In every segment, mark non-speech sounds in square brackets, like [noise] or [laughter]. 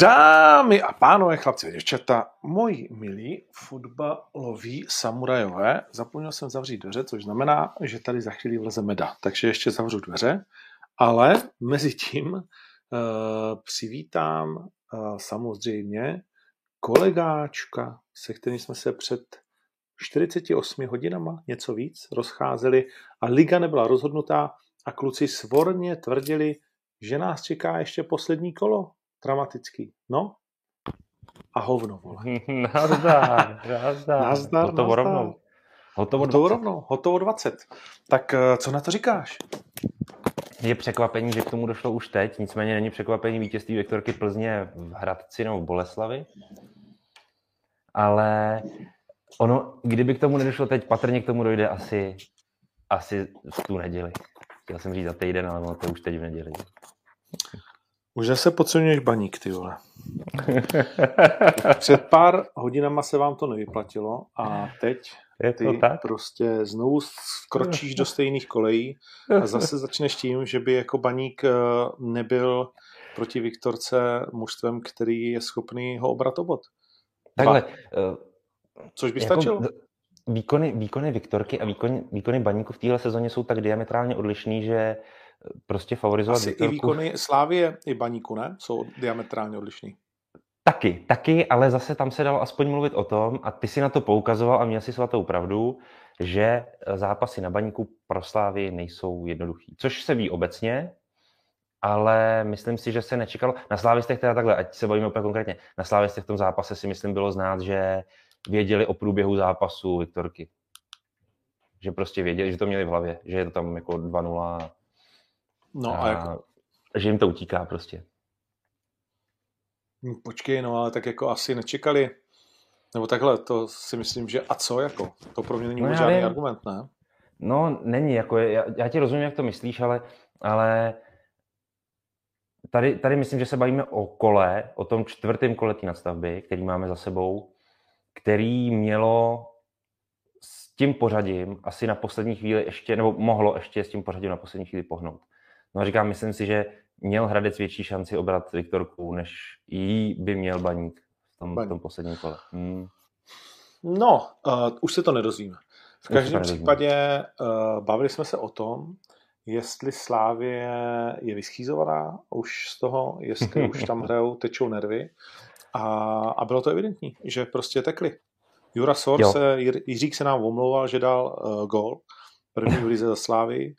Dámy a pánové, chlapci a děvčata, moji milí fotbaloví samurajové, zapomněl jsem zavřít dveře, což znamená, že tady za chvíli vleze meda, takže ještě zavřu dveře, ale mezi tím uh, přivítám uh, samozřejmě kolegáčka, se kterým jsme se před 48 hodinama, něco víc, rozcházeli a liga nebyla rozhodnutá a kluci svorně tvrdili, že nás čeká ještě poslední kolo dramatický. No, a hovno, vole. [laughs] nazdar, nazdar. Nazdar, Hotovo nazdar. rovnou. Hotovo Hotovo 20. rovnou, hotovo 20. Tak eh, co na to říkáš? Je překvapení, že k tomu došlo už teď, nicméně není překvapení vítězství Viktorky Plzně v Hradci nebo v Boleslavi. Ale ono, kdyby k tomu nedošlo teď, patrně k tomu dojde asi, asi v tu neděli. Chtěl jsem říct za týden, ale ono to už teď v neděli. Už se podceňuješ baník, ty vole. [laughs] Před pár hodinama se vám to nevyplatilo a teď Je ty to tak? prostě znovu skročíš do stejných kolejí a zase začneš tím, že by jako baník eh, nebyl proti Viktorce mužstvem, který je schopný ho obrat o bod. Takhle, Což by jako stačilo. výkony, výkony Viktorky a výkony, výkony baníku v téhle sezóně jsou tak diametrálně odlišný, že eh, prostě favorizovat Asi i Viktorku... výkony Slávie i baníku, ne? Jsou diametrálně odlišný. Taky, taky, ale zase tam se dalo aspoň mluvit o tom, a ty si na to poukazoval a měl si svatou pravdu, že eh, zápasy na baníku pro Slávy nejsou jednoduchý. Což se ví obecně, ale myslím si, že se nečekalo. Na Slávistech teda takhle, ať se bavíme úplně konkrétně, na Slávistech v tom zápase si myslím bylo znát, že věděli o průběhu zápasu Viktorky. Že prostě věděli, že to měli v hlavě, že je to tam jako 2-0 No a, a, jako, že jim to utíká prostě. hm, počkej, no ale tak jako asi nečekali. Nebo takhle, to si myslím, že a co jako? To pro mě není No žádný vím. argument, ne? No, není, jako je, já, já ti rozumím, jak to myslíš, ale, ale tady, tady myslím, že se bavíme o kole, o tom čtvrtém kole té nadstavby, který máme za sebou, který mělo s tím pořadím asi na poslední chvíli ještě, nebo mohlo ještě s tím pořadím na poslední chvíli pohnout. No a říkám, myslím si, že měl Hradec větší šanci obrat Viktorku, než jí by měl Baník v tom, Baník. tom posledním kole. Hmm. No, uh, už se to nedozvíme. V každém případě uh, bavili jsme se o tom, jestli Slávě je vyschýzovaná už z toho, jestli už tam [laughs] hrajou, tečou nervy. A, a bylo to evidentní, že prostě tekli. Jura Sor Jo. se, Jiřík se nám omlouval, že dal uh, gol. První v lize za Slávy.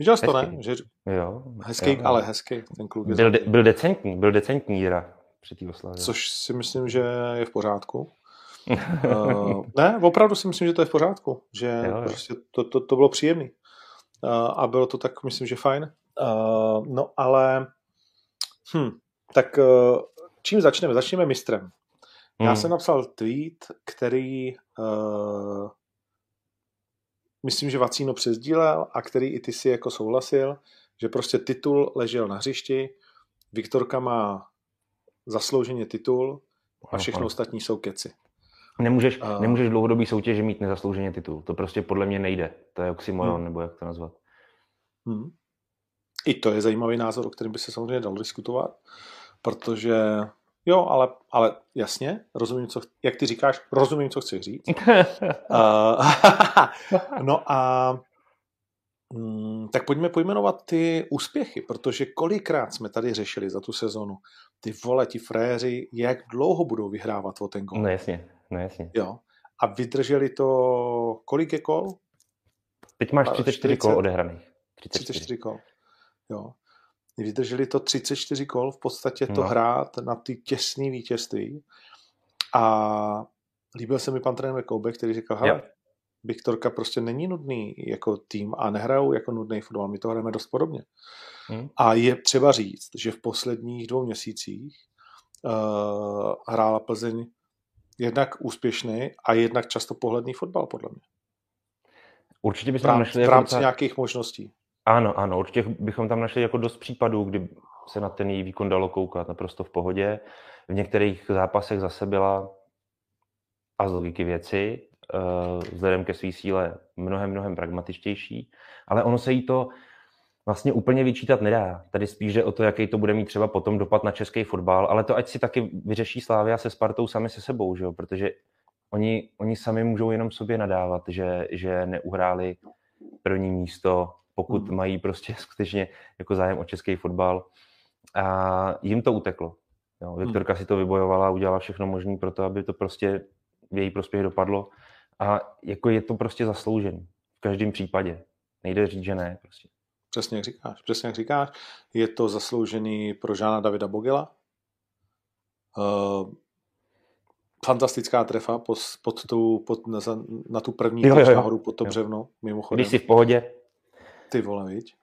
Viděl jsi to, ne? Hezký. Že, Jo, hezký, jo, ale hezký. Ten kluk je Byl, de, byl decentní, byl decentní Jira při té oslavě. což si myslím, že je v pořádku. Uh, ne, opravdu si myslím, že to je v pořádku, že Jo, jo. prostě to, to, to bylo příjemný. Uh, a bylo to tak, myslím, že fajn. Uh, no ale, hm, tak uh, čím začneme? Začneme mistrem. Já Hmm. jsem napsal tweet, který uh, myslím, že Vacíno přezdílel a který i ty si jako souhlasil, že prostě titul ležel na hřišti, Viktorka má zaslouženě titul a všechno ostatní jsou keci. Nemůžeš, A- nemůžeš dlouhodobý soutěži mít nezaslouženě titul. To prostě podle mě nejde. To je oxymoron, Hmm. nebo jak to nazvat. Hmm. I to je zajímavý názor, o kterém by se samozřejmě dalo diskutovat, protože jo, ale, ale jasně, rozumím, co, jak ty říkáš, rozumím, co chci říct. Uh, [laughs] [laughs] no a mm, tak pojďme pojmenovat ty úspěchy, protože kolikrát jsme tady řešili za tu sezonu ty vole, ti fréři, jak dlouho budou vyhrávat o ten gol. no jasně, no jasně. Jo. A vydrželi to, kolik je kol? Teď máš A 34 kol 40? odehraných. 34. 34 kol. Jo. Vydrželi to 34 kol v podstatě to No. hrát na ty těsné vítězství. A líbil se mi pan trenér Koube, který říkal, hele, Jo. Viktorka prostě není nudný jako tým a nehrajou jako nudný fotbal, my to hrajeme dost podobně. Hm? A je třeba říct, že v posledních dvou měsících uh, hrála Plzeň jednak úspěšný a jednak často pohledný fotbal, podle mě. Určitě V bychom tam rámci, našli v jako rámci nějakých možností. Ano, ano, určitě bychom tam našli jako dost případů, kdy se na ten její výkon dalo koukat naprosto v pohodě. V některých zápasech zase byla a z logiky věci, eh, vzhledem ke své síle mnohem, mnohem pragmatičtější, ale ono se jí to, vlastně úplně vyčítat nedá. Tady spíš jde o to, jaký to bude mít třeba potom dopad na český fotbal, ale to ať si taky vyřeší Slávia se Spartou sami se sebou, že jo? protože oni, oni sami můžou jenom sobě nadávat, že, že neuhráli první místo, pokud hmm. mají prostě [laughs] skutečně jako zájem o český fotbal. A jim to uteklo. Jo, hmm. Viktorka hmm. si to vybojovala, udělala všechno možné pro to, aby to prostě v její prospěch dopadlo. A jako je to prostě zasloužený. V každém případě. Nejde říct, že ne. Prostě. Přesně jak říkáš. Přesně jak říkáš. Je to zasloužený pro Žána Davida Bogela. Uh, fantastická trefa pod, pod tu, pod, na, na tu první jo, jo, jo. nahoru pod to břevno, mimochodem. Když jsi v pohodě. Ty vole, viď?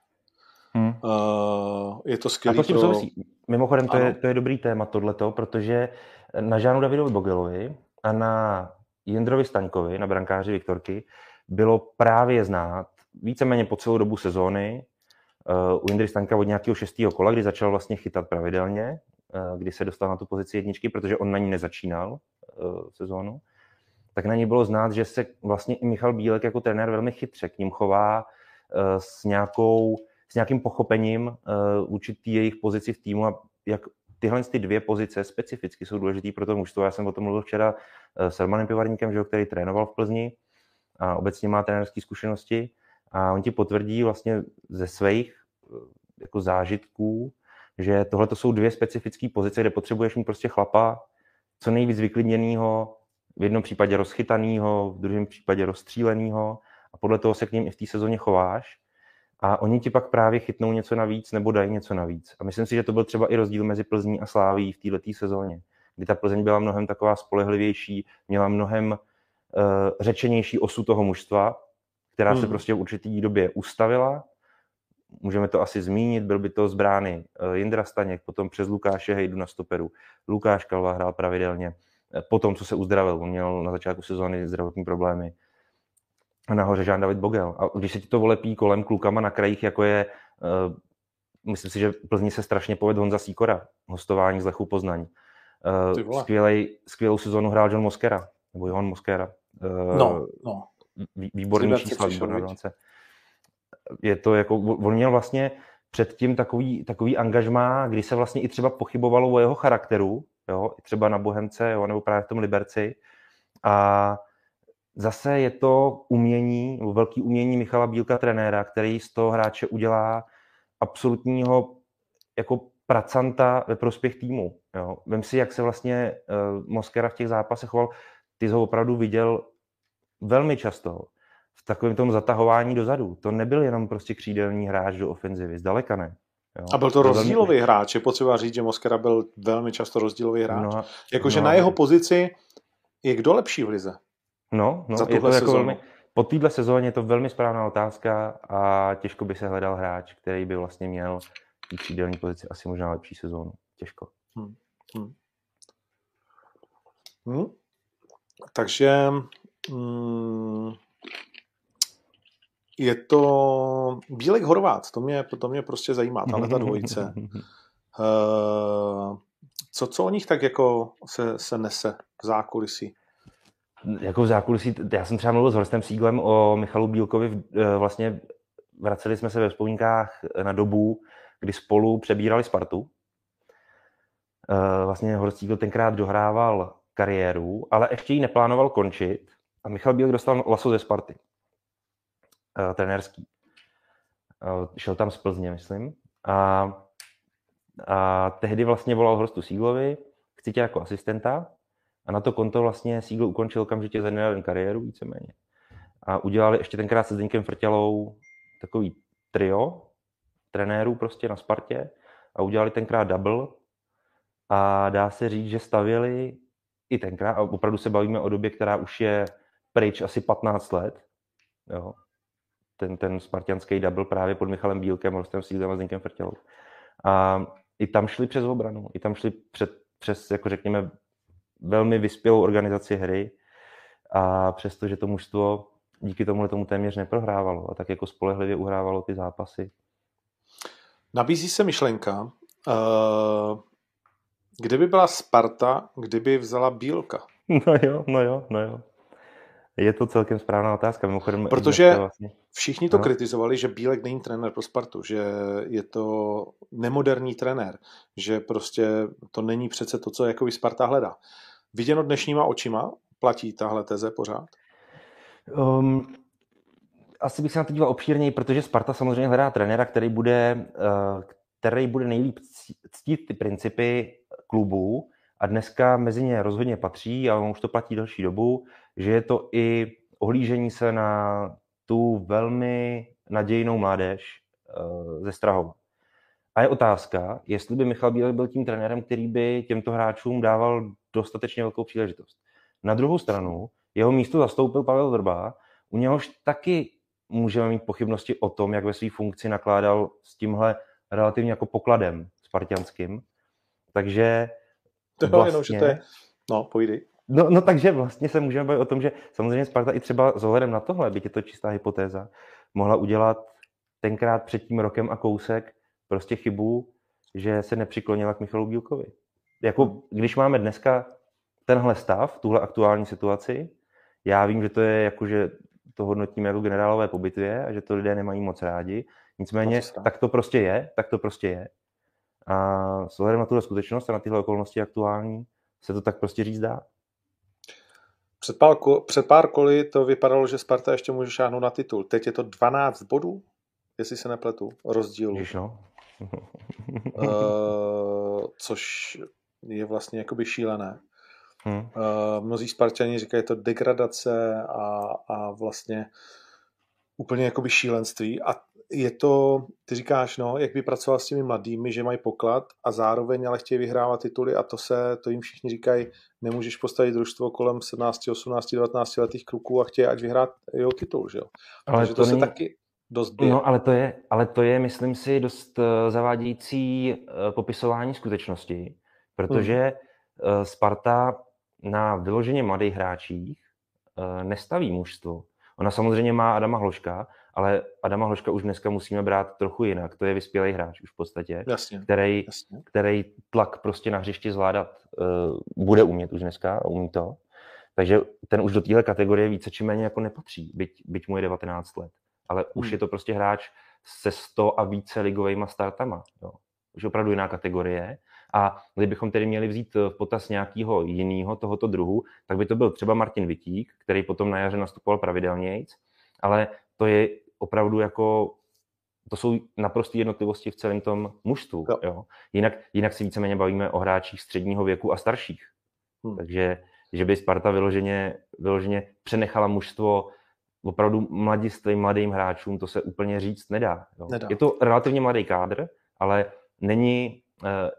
Hmm. Uh, je to skvělé. pro... souvisí. Mimochodem, to je, to je dobrý téma tohleto, protože na Žánu Davidovi Bogelovi a na Jindrovi Staňkovi, na brankáři Viktorky, bylo právě znát víceméně po celou dobu sezóny, uh, u Jindry Staňka od nějakého šestého kola, kdy začal vlastně chytat pravidelně, uh, kdy se dostal na tu pozici jedničky, protože on na ní nezačínal uh, sezónu, tak na ní bylo znát, že se vlastně i Michal Bílek jako trenér velmi chytře k ním chová s, nějakou, s nějakým pochopením určitý jejich pozici v týmu a jak tyhle ty dvě pozice specificky jsou důležité pro to mužstvo. Já jsem o tom mluvil včera s Romanem Pivarníkem, že, který trénoval v Plzni a obecně má trenerské zkušenosti a on ti potvrdí vlastně ze svých eh, jako zážitků, že tohle to jsou dvě specifické pozice, kde potřebuješ mít prostě chlapa, co nejvíc vyklidněného, v jednom případě rozchytaného, v druhém případě rozstříleného a podle toho se k ním i v té sezóně chováš. A oni ti pak právě chytnou něco navíc nebo dají něco navíc. A myslím si, že to byl třeba i rozdíl mezi Plzní a Sláví v této sezóně, kdy ta Plzeň byla mnohem taková spolehlivější, měla mnohem uh, řečenější osu toho mužstva, která hmm. se prostě v určitý době ustavila. Můžeme to asi zmínit, byl by to z brány eh, Jindra Staněk, potom přes Lukáše Hejdu na stoperu. Lukáš Kalva hrál pravidelně. Eh, potom, co se uzdravil, on měl na začátku sezóny zdravotní problémy. A nahoře Jean David Bogel. A když se ti to volepí kolem klukama na krajích, jako je, uh, myslím si, že Plzni se strašně povedl Honza Sýkora, hostování z Lechu Poznaň. Uh, skvělej, skvělou sezónu hrál John Moskera, nebo Johan Moskera. Uh, no, no výborný čísla, výborná bilance. Je to jako, on měl vlastně předtím takový, takový angažmá, kdy se vlastně i třeba pochybovalo o jeho charakteru, jo, třeba na Bohemce, jo, nebo právě v tom Liberci. A zase je to umění, velký umění Michala Bílka, trenéra, který z toho hráče udělá absolutního jako pracanta ve prospěch týmu. Jo. Vem si, jak se vlastně uh, Moskera v těch zápasech choval. Ty jsi ho opravdu viděl velmi často v takovém tom zatahování dozadu. To nebyl jenom prostě křídelní hráč do ofenzivy, zdaleka ne. Jo. A byl to rozdílový velmi... hráč. Je potřeba říct, že Moskera byl velmi často rozdílový hráč. No, Jakože no, na jeho pozici je kdo lepší v lize? No, no je to jako velmi, po téhle sezóně je to velmi správná otázka a těžko by se hledal hráč, který by vlastně měl v křídelní pozici asi možná lepší sezónu. Těžko. Hmm. Hmm. Hmm. Takže Mm, je to Bílek Horvát, to mě, to mě prostě zajímá, tahle ta dvojice. Uh, [laughs] co, co o nich tak jako se, se nese v zákulisí? Jako v zákulisí, já jsem třeba mluvil s Horstem Síglem o Michalu Bílkovi, eh, vlastně vraceli jsme se ve vzpomínkách na dobu, kdy spolu přebírali Spartu. Eh, vlastně Horst Sígl tenkrát dohrával kariéru, ale ještě ji neplánoval končit, a Michal Bílek dostal laso ze Sparty. Uh, trenérský. Šel tam z Plzně, myslím. A, a tehdy vlastně volal Horstu Síglovi, chci tě jako asistenta. A na to konto vlastně Sígl ukončil okamžitě za kariéru, víceméně. A udělali ještě tenkrát se Zdeňkem Frtělou takový trio trenérů prostě na Spartě a udělali tenkrát double a dá se říct, že stavěli i tenkrát, a opravdu se bavíme o době, která už je pryč asi 15 let. Jo. Ten, ten spartianský double právě pod Michalem Bílkem, Rostem Sílem a Zdenkem Frtělou. A i tam šli přes obranu, i tam šli před, přes, jako řekněme, velmi vyspělou organizaci hry a přesto, že to mužstvo díky tomu tomu téměř neprohrávalo a tak jako spolehlivě uhrávalo ty zápasy. Nabízí se myšlenka, uh, kdyby byla Sparta, kdyby vzala Bílka? [laughs] No jo, no jo, no jo. Je to celkem správná otázka, mimochodem. Protože vlastně... Všichni to no. kritizovali, že Bílek není trenér pro Spartu, že je to nemoderní trenér, že prostě to není přece to, co jako Sparta hledá. Viděno dnešníma očima, platí tahle teze pořád? Um, asi bych se na to díval obšírněji, protože Sparta samozřejmě hledá trenéra, který bude, uh, který bude nejlíp ctít ty principy klubu a dneska mezi ně rozhodně patří, a už to platí další dobu, že je to i ohlížení se na tu velmi nadějnou mládež uh, ze Strahova. A je otázka, jestli by Michal Bílek byl tím trenérem, který by těmto hráčům dával dostatečně velkou příležitost. Na druhou stranu, jeho místo zastoupil Pavel Vrba, u něhož taky můžeme mít pochybnosti o tom, jak ve své funkci nakládal s tímhle relativně jako pokladem spartianským. Takže to vlastně... jenom, že to je... No, pojdi. No, no takže vlastně se můžeme bavit o tom, že samozřejmě Sparta i třeba s ohledem na tohle, byť je to čistá hypotéza, mohla udělat tenkrát před tím rokem a kousek prostě chybu, že se nepřiklonila k Michalu Bílkovi. Jako když máme dneska tenhle stav, tuhle aktuální situaci, já vím, že to je jako, že to hodnotím jako generálové po bitvě a že to lidé nemají moc rádi. Nicméně, to tak to prostě je, tak to prostě je. A s ohledem na tuhle skutečnost a na tyhle okolnosti aktuální se to tak prostě říct dá. Před pár, před pár koly to vypadalo, že Sparta ještě může šáhnout na titul. Teď je to 12 bodů, jestli se nepletu, rozdíl. Jež no. uh, což je vlastně jakoby šílené. Hmm. Uh, mnozí Spartani říkají, je to degradace a, a vlastně úplně jakoby šílenství a je to, ty říkáš, no, jak by pracoval s těmi mladými, že mají poklad a zároveň ale chtějí vyhrávat tituly a to se, to jim všichni říkají, nemůžeš postavit družstvo kolem 17, 18, 19 letých kluků a chtějí ať vyhrát jeho titul, že jo. Ale Takže to, to není... se taky dost bije. No, ale to je, ale to je, myslím si, dost uh, zavádějící uh, popisování skutečnosti, protože hmm. uh, Sparta na vyloženě mladých hráčích uh, nestaví mužstvo. Ona samozřejmě má Adama Hloška, ale Adama Hloška už dneska musíme brát trochu jinak. To je vyspělý hráč už v podstatě, jasně, který, jasně. který tlak prostě na hřišti zvládat uh, bude umět už dneska a umí to. Takže ten už do téhle kategorie více či méně jako nepatří, byť, byť mu je 19 let. Ale hmm. už je to prostě hráč se 100 a více ligovými startama. Jo. Už opravdu jiná kategorie. A kdybychom tedy měli vzít v potaz nějakého jiného tohoto druhu, tak by to byl třeba Martin Vitík, který potom na jaře nastupoval pravidelnějc, ale to je opravdu jako to jsou naprosté jednotlivosti v celém tom mužstvu. Jo. Jo. Jinak, jinak si víceméně bavíme o hráčích středního věku a starších. Hmm. Takže že by Sparta vyloženě, vyloženě přenechala mužstvo opravdu mladistvým, mladým hráčům, to se úplně říct nedá. Jo. nedá. Je to relativně mladý kádr, ale není, eh,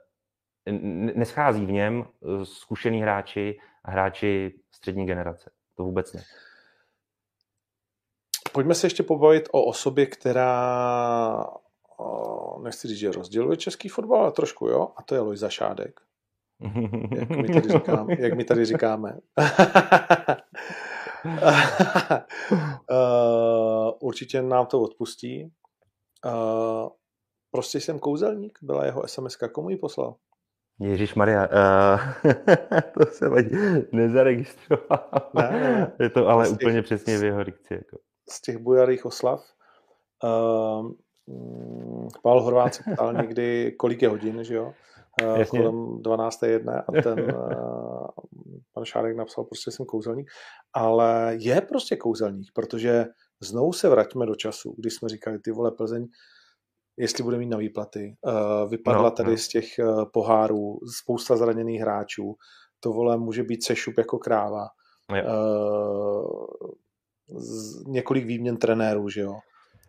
neschází v něm eh, zkušený hráči a hráči střední generace. To vůbec ne. Pojďme se ještě pobavit o osobě, která, nechci říct, že rozděluje český fotbal, ale trošku jo, a to je Lojza Šádek. Jak my tady říkáme. [laughs] Jak my tady říkáme. [laughs] určitě nám to odpustí. prostě jsem kouzelník, byla jeho SMS, komu ji poslal? Ježíš Maria, uh, [laughs] to se nezaregistroval. Ne, ne. Je to ale prostě úplně přesně v jeho dikci. Jako z těch bujarých oslav. Uh, Pavel Horvát se ptal [laughs] někdy, kolik je hodin, že jo? Uh, kolem 12. jedné a ten uh, [laughs] pan Šárek napsal, prostě jsem kouzelník, ale je prostě kouzelník, protože znovu se vraťme do času, kdy jsme říkali, ty vole Plzeň, jestli bude mít na výplaty. Uh, vypadla no, tady no. z těch uh, pohárů spousta zraněných hráčů. To vole může být sešup jako kráva. Uh, několik výměn trenérů, že jo,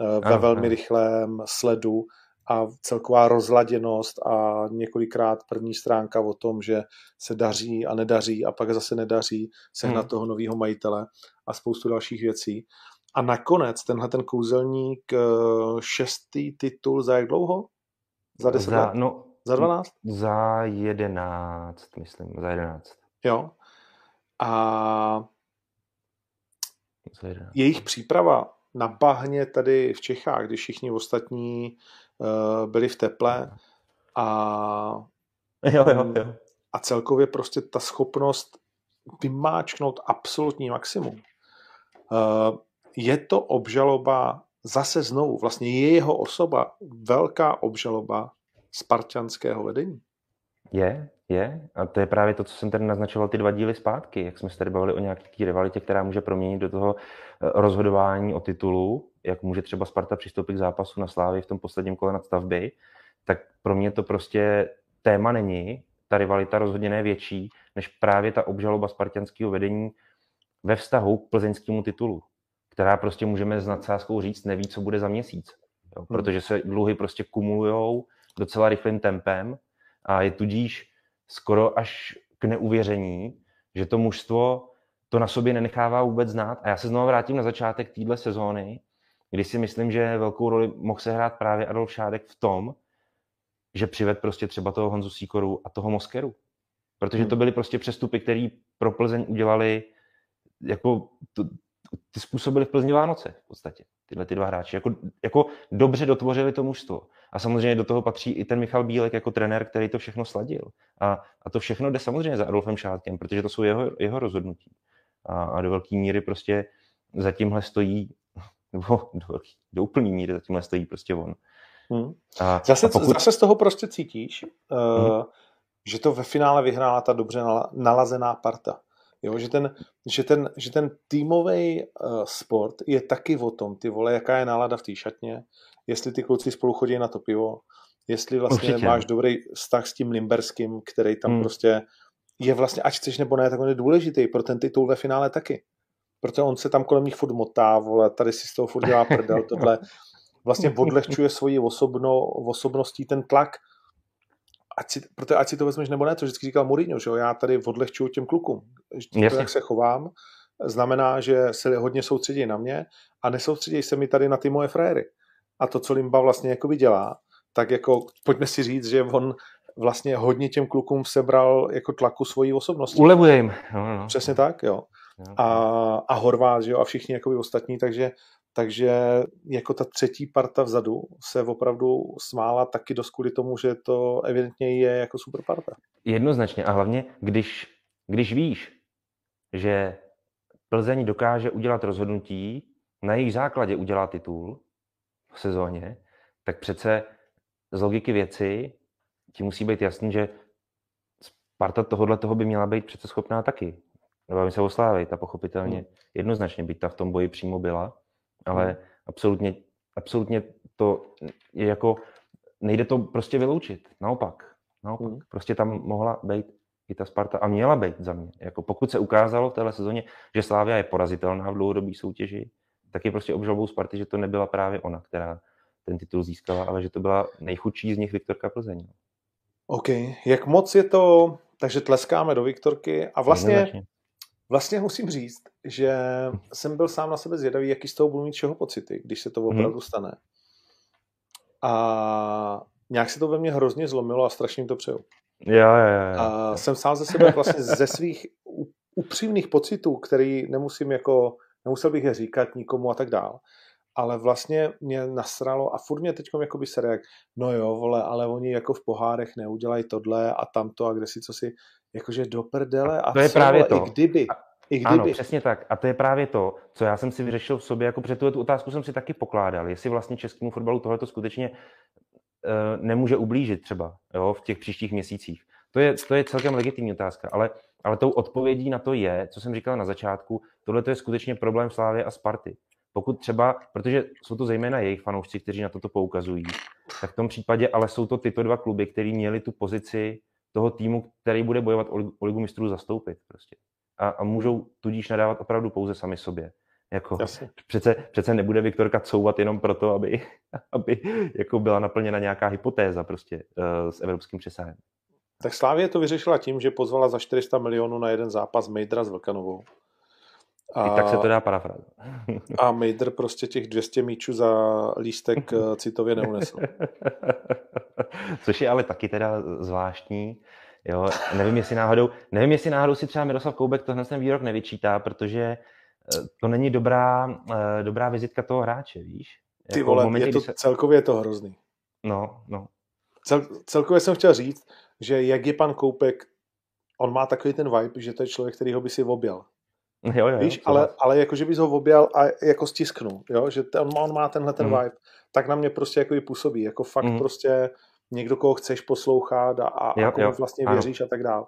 eh, ve ano, velmi ano. rychlém sledu a celková rozladěnost a několikrát první stránka o tom, že se daří a nedaří a pak zase nedaří sehnat hmm. toho nového majitele a spoustu dalších věcí. A nakonec tenhle ten kouzelník eh, šestý titul za jak dlouho? Za deset za, let? No, za 12? Za jedenáct, myslím, za jedenáct. Jo. A jejich příprava na bahně tady v Čechách, když všichni ostatní uh, byli v teple a, [laughs] jo, jo, jo. a celkově prostě ta schopnost vymáčknout absolutní maximum. Uh, je to obžaloba zase znovu, vlastně je jeho osoba velká obžaloba spartianského vedení. Je, je. A to je právě to, co jsem tady naznačoval ty dva díly zpátky, jak jsme se tady bavili o nějaké rivalitě, která může proměnit do toho eh, rozhodování o titulu, jak může třeba Sparta přistoupit k zápasu na Slávy v tom posledním kole nadstavby, tak pro mě to prostě téma není. Ta rivalita rozhodně ne větší, než právě ta obžaloba spartianského vedení ve vztahu k plzeňskému titulu, která prostě můžeme s nadsázkou říct, neví, co bude za měsíc. Jo, hmm. protože se dluhy prostě kumulujou docela rychlým tempem a je tudíž skoro až k neuvěření, že to mužstvo to na sobě nenechává vůbec znát. A já se znovu vrátím na začátek téhle sezóny, kdy si myslím, že velkou roli mohl se hrát právě Adolf Šádek v tom, že přived prostě třeba toho Honzu Sýkoru a toho Moskeru. Protože to hmm. byly prostě přestupy, které pro Plzeň udělali, jako to, ty způsobili v Plzni Vánoce v podstatě, tyhle ty dva hráči. Jako, jako dobře dotvořili to mužstvo. A samozřejmě do toho patří i ten Michal Bílek jako trenér, který to všechno sladil. A, a to všechno jde samozřejmě za Adolfem Šátkem, protože to jsou jeho, jeho rozhodnutí. A, a do velké míry prostě za tímhle stojí, [laughs] nebo do, velký, do úplný míry za tímhle stojí prostě on. Hmm. A, zase, a pokud... zase z toho prostě cítíš, uh, hmm. že to ve finále vyhrála ta dobře nalazená parta. Jo, že ten, že ten, že ten týmový uh, sport je taky o tom, ty vole, jaká je nálada v té šatně, jestli ty kluci spolu chodí na to pivo, jestli vlastně Určitě. máš dobrý vztah s tím Limberským, který tam hmm. prostě je vlastně, ať chceš nebo ne, tak on je důležitý pro ten titul ve finále taky. Protože on se tam kolem nich furt motá, vole, tady si z toho furt dělá prdel, tohle vlastně [laughs] odlehčuje svoji osobno, osobností ten tlak, ať si, protože ať si to vezmeš nebo ne, to vždycky říkal Mourinho, že jo, já tady odlehčuju těm klukům. To, jak se chovám, znamená, že se hodně soustředí na mě a nesoustředí se mi tady na ty moje frajery. A to, co Limba vlastně jako dělá, tak jako pojďme si říct, že on vlastně hodně těm klukům sebral jako tlaku svojí osobnosti. Ulevuje jim. No, no. Přesně tak, jo. A, a Horvát, že jo, a všichni jako ostatní, takže takže jako ta třetí parta vzadu se opravdu smála taky dost kvůli tomu, že to evidentně je jako super parta. Jednoznačně a hlavně, když, když víš, že Plzeň dokáže udělat rozhodnutí, na jejich základě udělá titul v sezóně, tak přece z logiky věci ti musí být jasný, že Sparta tohohle toho by měla být přece schopná taky. Nebavím se o Slávy, ta pochopitelně hmm. jednoznačně, byť ta v tom boji přímo byla, ale hmm. absolutně, absolutně to je jako, nejde to prostě vyloučit, naopak, naopak, hmm. prostě tam mohla být i ta Sparta a měla být za mě. Jako pokud se ukázalo v téhle sezóně, že Slávia je porazitelná v dlouhodobé soutěži, tak je prostě obžalbou Sparty, že to nebyla právě ona, která ten titul získala, ale že to byla nejchudší z nich Viktorka Plzeň. OK. Jak moc je to, takže tleskáme do Viktorky a vlastně Vlastně musím říct, že jsem byl sám na sebe zvědavý, jaký z toho budu mít všeho pocity, když se to mhm. opravdu hmm. stane. A nějak se to ve mně hrozně zlomilo a strašně to přeju. Já, já, já. A jsem sám ze sebe vlastně ze svých upřímných pocitů, který nemusím jako, nemusel bych je říkat nikomu a tak dál, ale vlastně mě nasralo a furt mě teď jako by se reak, no jo, vole, ale oni jako v pohárech neudělají tohle a tamto a kde si co si, jakože do prdele a, to je co, právě to. i kdyby. I kdyby. Ano, přesně tak. A to je právě to, co já jsem si vyřešil v sobě, jako před tu otázku jsem si taky pokládal, jestli vlastně českému fotbalu tohle to skutečně uh, nemůže ublížit třeba jo, v těch příštích měsících. To je, to je celkem legitimní otázka, ale, ale tou odpovědí na to je, co jsem říkal na začátku, tohle je skutečně problém Slávy a Sparty. Pokud třeba, protože jsou to zejména jejich fanoušci, kteří na toto poukazují, tak v tom případě ale jsou to tyto dva kluby, které měli tu pozici toho týmu, který bude bojovat o ligu mistrů zastoupit. Prostě. A, a můžou tudíž nadávat opravdu pouze sami sobě. Jako, přece, přece nebude Viktorka couvat jenom proto, aby, [laughs] aby jako byla naplněna nějaká hypotéza prostě uh, s evropským přesahem. Tak Slávě to vyřešila tím, že pozvala za 400 milionů na jeden zápas Mejdra s Vlkanovou. A, I tak se to dá parafrázovat. [laughs] a Mejdr prostě těch 200 míčů za lístek eh, citově neunesl. [laughs] Což je ale taky teda zvláštní. Jo, nevím, jestli náhodou, nevím, jestli náhodou si třeba Miroslav Koubek tohle ten výrok nevyčítá, protože eh, to není dobrá, eh, dobrá vizitka toho hráče, víš? Ty jako vole, momentě, je to, se... celkově je to hrozný. No, no. Cel, celkově jsem chtěl říct, že jak je pan Koupek, on má takový ten vibe, že to je člověk, který ho by si objel. Jo, jo, Víš, jo, ale, ale jako, že bys ho objel a jako stisknu, jo? že ten, on má tenhle ten Mhm. vibe, tak na mě prostě jako i působí, jako fakt Mhm. prostě někdo, koho chceš poslouchat a, a, Jo, a komu jo, vlastně ano. věříš a tak dál.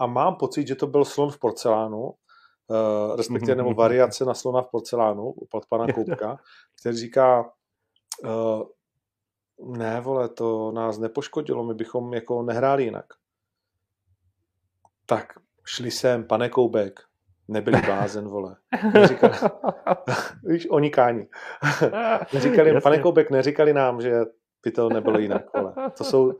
A mám pocit, že to byl slon v porcelánu, uh, respektive Mhm, nebo mhm. variace na slona v porcelánu od pana [laughs] Koupka, který říká, uh, ne vole, to nás nepoškodilo, my bychom jako nehráli jinak. Tak šli sem, pane Koubek, nebyli blázen, vole. Neříkali, [laughs] [laughs] víš, oni káni. Neříkali, Jasně. pane Koubek, neříkali nám, že by to nebylo jinak, vole. To jsou,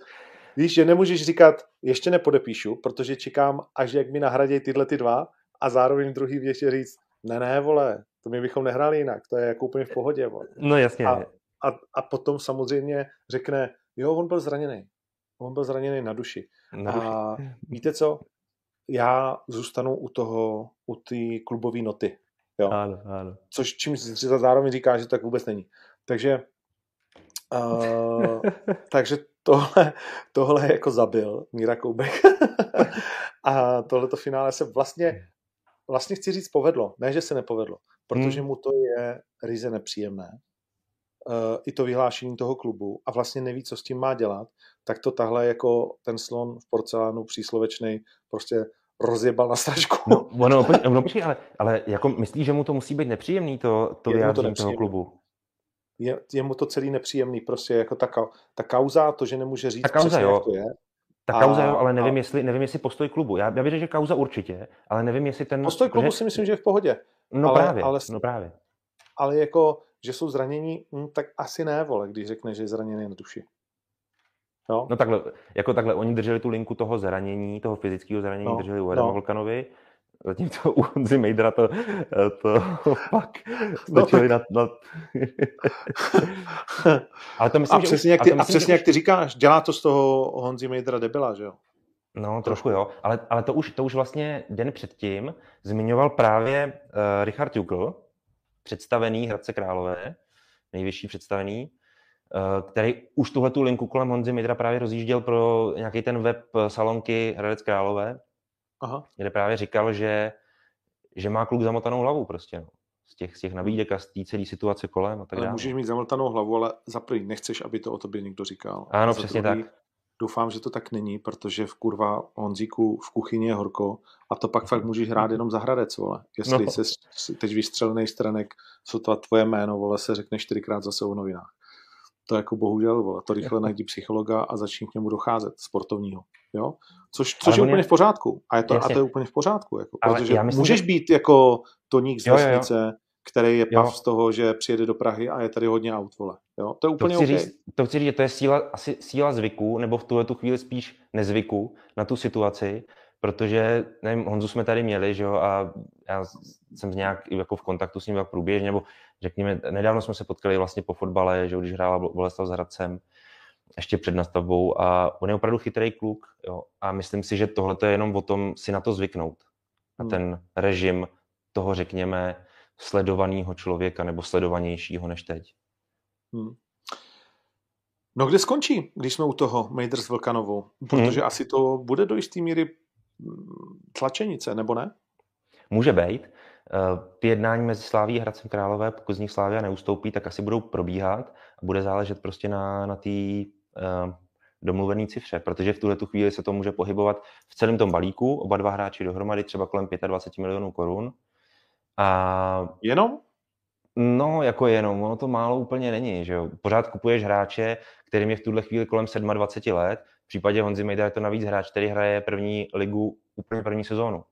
víš, že nemůžeš říkat, ještě nepodepíšu, protože čekám, až jak mi nahradí tyhle ty dva a zároveň druhý větě říct, ne, ne, vole, to my bychom nehráli jinak, to je jako úplně v pohodě, vole. No jasně. A, a, a potom samozřejmě řekne, jo, on byl zraněný. On byl zraněný na duši. Na duši. A víte co? Já zůstanu u toho, u té klubové noty. Jo? Ano, ano. Což čím zároveň říká, že to tak vůbec není. Takže uh, takže tohle, tohle jako zabil Míra Koubek. [laughs] a tohleto finále se vlastně, vlastně chci říct povedlo. Ne, že se nepovedlo, protože mu to je ryze nepříjemné. Uh, I to vyhlášení toho klubu a vlastně neví, co s tím má dělat, tak to tahle jako ten slon v porcelánu příslovečný prostě rozjebal na stažku. No, ono, [laughs] poč- no počkej, ale, ale jako myslíš, že mu to musí být nepříjemný, to, to Je mu to vyjádření toho klubu? Je, je mu to celý nepříjemný, prostě jako ta, ta kauza, to, že nemůže říct Ta kauza, přesně, jo. jak to je. Ta A- kauza, jo, ale a- nevím, jestli, nevím, jestli postoj klubu. Já, já věřím, že kauza určitě, ale nevím, jestli ten... Postoj klubu že, si myslím, že je v pohodě, No ale- právě, ale- no právě. ale jako, že jsou zranění, hm, tak asi ne, vole, když řekne, že je zraněný na duši. Jo? No takhle, jako takhle, oni drželi tu linku toho zranění, toho fyzického zranění, No, drželi u Adama no. Volkanovi, zatímco u Honzy Mejdra to, to [laughs] pak No, stačili na, na... [laughs] Ale to myslím, a že přesně, už, jak a ty, a myslím, přesně že jak už, ty říkáš, dělá to z toho Honzi Mejdra debila, že jo? No, trošku. jo, ale, ale to, už, to už vlastně den předtím zmiňoval právě uh, Richard Jukl, představený Hradce Králové, nejvyšší představený, uh, který už tuhle tu linku kolem Honzy Midra právě rozjížděl pro nějaký ten web eh, salonky Hradec Králové, Aha. kde právě říkal, že, že má kluk zamotanou hlavu prostě, no. Z těch, z těch nabídek a z té celé situace kolem a tak Ale dále. můžeš mít zamltanou hlavu, ale za prvý nechceš, aby to o tobě někdo říkal. Ano, přesně druhý, tak. Doufám, že to tak není, protože v kurva Honzíku v kuchyni je horko a to pak fakt můžeš hrát jenom za Hradec, vole. Jestli No. se teď vystřelený stranek, co to tvoje jméno, vole, se řekne čtyřikrát zase v novinách. To jako bohužel, vole, to rychle najdi psychologa a začni k němu docházet, sportovního. Jo? Což, což je on je- úplně v pořádku. A, je to, a to je úplně v pořádku. Jako, Ale protože myslím, můžeš že- být jako toník z Jo, jo, jo. vesnice, který je Jo. pav z toho, že přijede do Prahy a je tady hodně aut, vole. Jo? To je To úplně chci, OK. říct, to chci říct, že to je síla, asi síla zvyku, nebo v tuhle tu chvíli spíš nezvyku na tu situaci, protože, nevím, Honzu jsme tady měli, že jo, a já jsem nějak jako v kontaktu s ním jak průběžně, nebo řekněme, nedávno jsme se potkali vlastně po fotbale, že když hrála Boleslav s Hradcem, ještě před nastavbou a on je opravdu chytrý kluk, jo, a myslím si, že tohle je jenom o tom si na to zvyknout, na Hmm. ten režim toho, řekněme, sledovaného člověka nebo sledovanějšího než teď. Hmm. No kde skončí, když jsme u toho Mejdr s Vlkanovou? Protože asi to bude do jisté míry mm, tlačenice, nebo ne? Může být. Jednání mezi Sláví a Hradcem Králové, pokud z nich Slávia neustoupí, tak asi budou probíhat a bude záležet prostě na, na té uh, domluvené cifře, protože v tuhle tu chvíli se to může pohybovat v celém tom balíku, oba dva hráči dohromady třeba kolem 25 milionů korun. A Jenom? No, jako jenom, ono to málo úplně není, že jo. Pořád kupuješ hráče, kterým je v tuhle chvíli kolem 27 let. V případě Honzy Mejda je to navíc hráč, který hraje první ligu úplně první sezónu.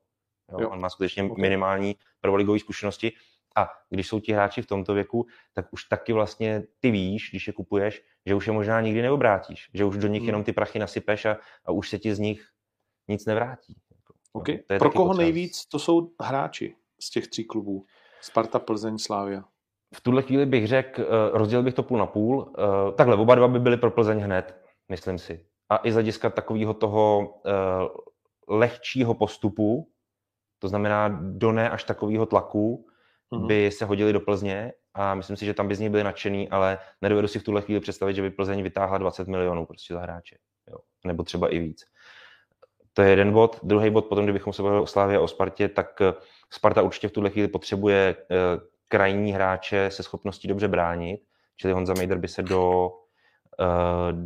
Jo, Jo. On má skutečně Ok. okay. minimální prvoligové zkušenosti. A když jsou ti hráči v tomto věku, tak už taky vlastně ty víš, když je kupuješ, že už je možná nikdy neobrátíš, že už do nich Hmm. jenom ty prachy nasypeš a, a už se ti z nich nic nevrátí. Jako, no, Okay. to je Pro koho potřeba. nejvíc to jsou hráči z těch tří klubů? Sparta, Plzeň, Slávia. V tuhle chvíli bych řekl, eh, rozdělil bych to půl na půl. Eh, Takhle, oba dva by byly pro Plzeň hned, myslím si. A i z hlediska takového toho eh, lehčího postupu, to znamená do ne až takového tlaku, Mhm. by se hodili do Plzně a myslím si, že tam by z nich byli nadšený, ale nedovedu si v tuhle chvíli představit, že by Plzeň vytáhla 20 milionů prostě za hráče. Jo. Nebo třeba i víc. To je jeden bod. Druhý bod, potom, kdybychom se bavili o Slávě a o Spartě, tak eh, Sparta určitě v tuhle chvíli potřebuje eh, krajní hráče se schopností dobře bránit, čili Honza Mejder by se do,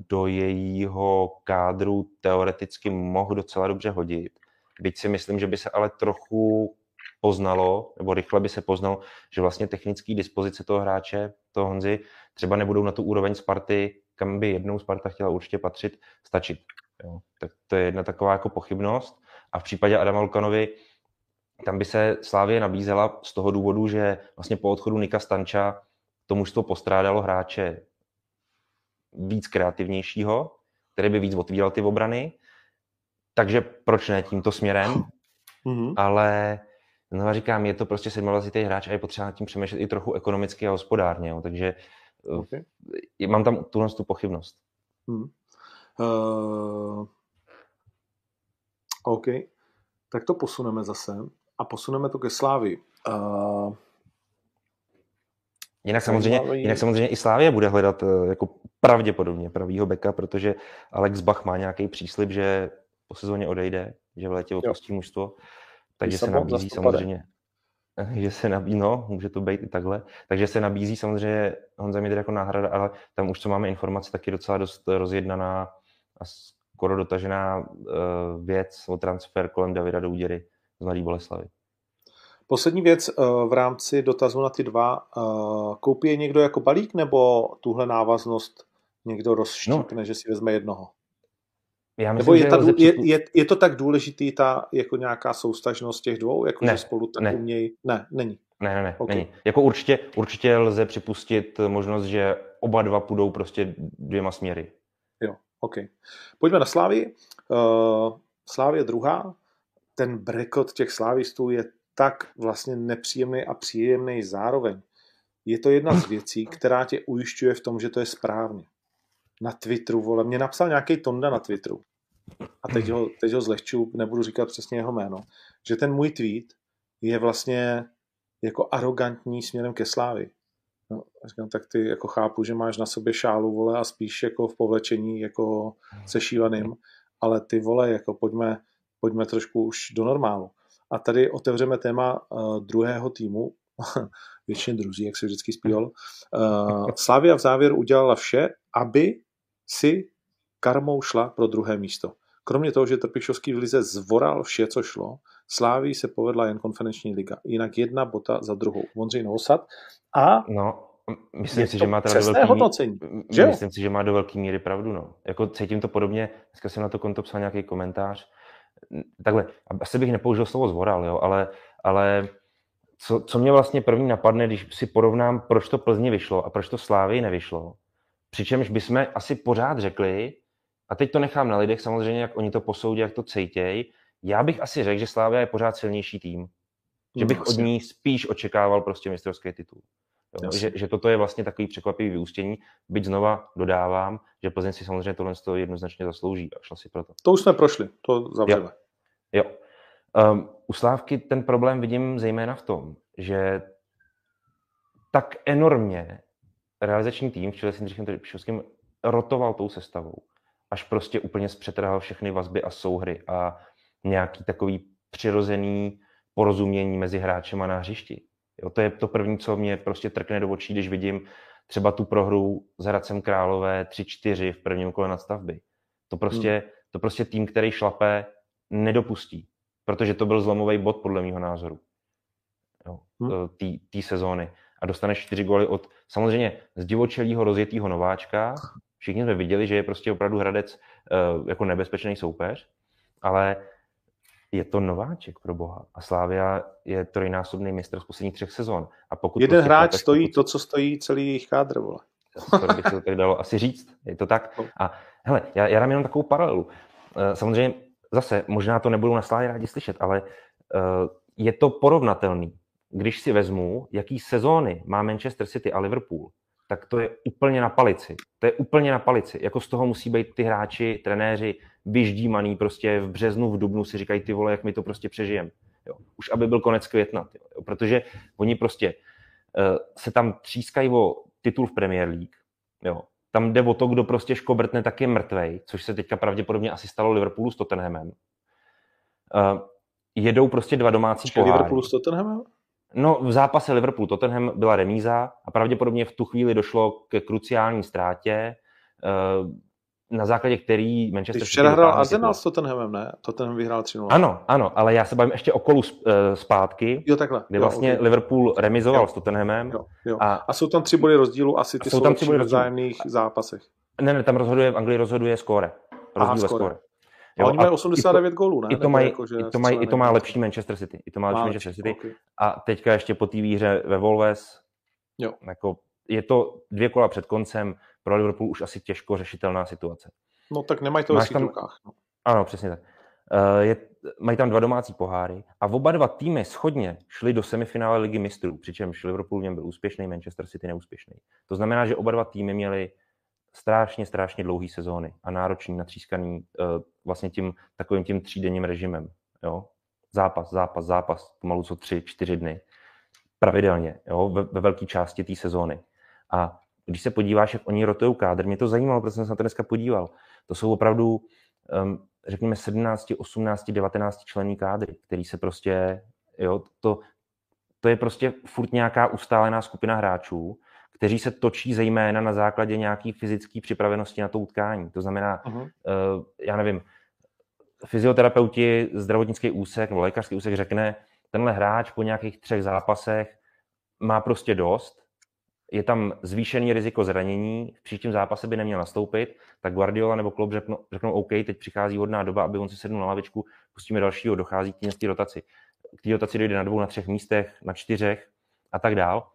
do jejího kádru teoreticky mohl docela dobře hodit. Byť si myslím, že by se ale trochu poznalo, nebo rychle by se poznalo, že vlastně technické dispozice toho hráče, toho Honzy, třeba nebudou na tu úroveň Sparty, kam by jednou Sparta chtěla určitě patřit, stačit. Jo. Tak to je jedna taková jako pochybnost. A v případě Adama Lukanovi, tam by se Slávě nabízela z toho důvodu, že vlastně po odchodu Nika Stanča to mužstvo postrádalo hráče víc kreativnějšího, který by víc otvíral ty obrany. Takže proč ne tímto směrem? Mm-hmm. Ale No říkám, je to prostě 27. hráč a je potřeba nad tím přemýšlet i trochu ekonomicky a hospodárně, jo. takže okay. mám tam tuhle tu pochybnost. Hmm. Uh, OK, tak to posuneme zase a posuneme to ke Slávi. Uh, jinak, samozřejmě, jinak samozřejmě i Slávě bude hledat jako pravděpodobně pravýho beka, protože Alex Bach má nějaký příslip, že po sezóně odejde, že v létě opustí mužstvo. Takže se nabízí samozřejmě, [laughs] že se nabízí, no, může to být i takhle, takže se nabízí samozřejmě Honza Midr jako náhrada, ale tam už co máme informace, tak je docela dost rozjednaná a skoro dotažená uh, věc o transfer kolem Davida Douděry z Mladý Boleslavy. Poslední věc uh, v rámci dotazu na ty dva. Uh, koupí je někdo jako balík nebo tuhle návaznost někdo rozštípne, no. že si vezme jednoho? Já myslím, Nebo je, ta, je, je, je to tak důležitý, ta jako nějaká soustažnost těch dvou, jako ne, že spolu tak ne. umějí? Ne, není. Ne, ne, ne, okay. není. Jako určitě, určitě lze připustit možnost, že oba dva půjdou prostě dvěma směry. Jo, OK. Pojďme na Slávy. Uh, Slávě druhá. Ten brekot těch slávistů je tak vlastně nepříjemný a příjemný zároveň. Je to jedna z věcí, která tě ujišťuje v tom, že to je správně na Twitteru, vole, mě napsal nějaký Tonda na Twitteru a teď ho, teď ho zlehču, nebudu říkat přesně jeho jméno, že ten můj tweet je vlastně jako arrogantní směrem ke Slávy. No, říkám, tak ty jako chápu, že máš na sobě šálu, vole, a spíš jako v povlečení jako se šívaným, ale ty vole, jako pojďme, pojďme trošku už do normálu. A tady otevřeme téma uh, druhého týmu, [laughs] většině druzí, jak se vždycky zpíval. Uh, Slavia v závěru udělala vše, aby si karmou šla pro druhé místo. Kromě toho, že Trpišovský v lize zvoral vše, co šlo, Sláví se povedla jen konferenční liga. Jinak jedna bota za druhou. Vondřej Nosat. A no, myslím si, že má teda do velký, hodnocení. Že myslím si, že má do velké míry pravdu. No. Jako cítím to podobně. Dneska jsem na to konto psal nějaký komentář. Takhle, asi bych nepoužil slovo zvoral, jo, ale, ale co, co mě vlastně první napadne, když si porovnám, proč to Plzni vyšlo a proč to Slávy nevyšlo, Přičemž bychom asi pořád řekli, a teď to nechám na lidech samozřejmě, jak oni to posoudí, jak to cejtěj, já bych asi řekl, že Slávia je pořád silnější tým. Že bych no, od ní spíš očekával prostě mistrovský titul. Jo, že, že toto je vlastně takový překvapivý vyústění, byť znova dodávám, že Plzeň si samozřejmě tohle z toho jednoznačně zaslouží a šla si proto. To už jsme prošli, to zavřeme. Jo. jo. Um, u Slávky ten problém vidím zejména v tom, že tak enormně realizační tým v čele s Jindřichem Trpišovským rotoval tou sestavou, až prostě úplně zpřetrhal všechny vazby a souhry a nějaký takový přirozený porozumění mezi hráčem a na hřišti. Jo, to je to první, co mě prostě trkne do očí, když vidím třeba tu prohru s Hradcem Králové 3-4 v prvním kole nadstavby. To prostě, hmm. to prostě tým, který šlape, nedopustí, protože to byl zlomový bod podle mého názoru hmm. té sezóny a dostaneš čtyři góly od samozřejmě z divočelého rozjetého nováčka. Všichni jsme viděli, že je prostě opravdu Hradec uh, jako nebezpečný soupeř, ale je to nováček pro boha. A Slávia je trojnásobný mistr z posledních třech sezon. A pokud Jeden prostě hráč stojí pokud... to, co stojí celý jejich kádr, vole. To by se to tak dalo asi říct. Je to tak. A hele, já, já dám jenom takovou paralelu. Uh, samozřejmě zase, možná to nebudou na Slávě rádi slyšet, ale uh, je to porovnatelný když si vezmu, jaký sezóny má Manchester City a Liverpool, tak to je úplně na palici. To je úplně na palici. Jako z toho musí být ty hráči, trenéři vyždímaný prostě v březnu, v dubnu si říkají ty vole, jak my to prostě přežijem. Jo. Už aby byl konec května. Jo. Protože oni prostě uh, se tam třískají o titul v Premier League. Jo. Tam jde o to, kdo prostě škobrtne, tak je mrtvej, což se teďka pravděpodobně asi stalo Liverpoolu s Tottenhamem. Uh, jedou prostě dva domácí Počkej, poháry. Liverpool s Tottenhamem? No, v zápase Liverpool-Tottenham byla remíza a pravděpodobně v tu chvíli došlo ke kruciální ztrátě, uh, na základě který Manchester Teď včera hrál Arsenal s Tottenhamem, ne? Tottenham vyhrál 3-0. Ano, ano, ale já se bavím ještě o kolu sp- eh, zpátky, Jo, takhle. kde jo, vlastně ok. Liverpool remizoval Jo. s Tottenhamem. Jo, jo. A A jsou tam tři body rozdílu, asi ty Jsou jsou, tam tři body v rozdílu. vzájemných zápasech. ne, ne, tam rozhoduje, v Anglii rozhoduje skóre. Rozdíl ve skóre. skóre. A oni mají i 89 gólů, ne? to, i to, mají, jako, i to, mají, i to má lepší Manchester City. I to má lepší Manchester City. ok. A teďka ještě po té výhře ve Wolves, Jo. jako je to dvě kola před koncem, pro Liverpool už asi těžko řešitelná situace. No tak nemají to ve svých rukách. No. Ano, přesně tak. Eh, Je, mají tam dva domácí poháry a oba dva týmy schodně šli do semifinále ligy mistrů, přičemž Liverpool v něm byl úspěšný, Manchester City neúspěšný. To znamená, že oba dva týmy měli strašně, strašně dlouhý sezóny a náročný, natřískaný eh, vlastně tím takovým tím třídenním režimem. Jo? Zápas, zápas, zápas, pomalu co tři, čtyři dny. Pravidelně, jo? Ve, ve velké části té sezóny. A když se podíváš, jak oni rotují kádr, mě to zajímalo, protože jsem se na to dneska podíval. To jsou opravdu, um, řekněme, 17, 18, 19 členní kádry, který se prostě, jo, to, to je prostě furt nějaká ustálená skupina hráčů, kteří se točí zejména na základě nějaký fyzické připravenosti na to utkání. To znamená, Mhm. uh, já nevím, fyzioterapeuti, zdravotnický úsek nebo lékařský úsek řekne, tenhle hráč po nějakých třech zápasech má prostě dost, je tam zvýšený riziko zranění, v příštím zápase by neměl nastoupit, tak Guardiola nebo Klopp řeknou, řeknou OK, teď přichází hodná doba, aby on si sednul na lavičku, pustíme dalšího, dochází k té rotaci. K té rotaci dojde na dvou, na třech místech, na čtyřech a tak dál.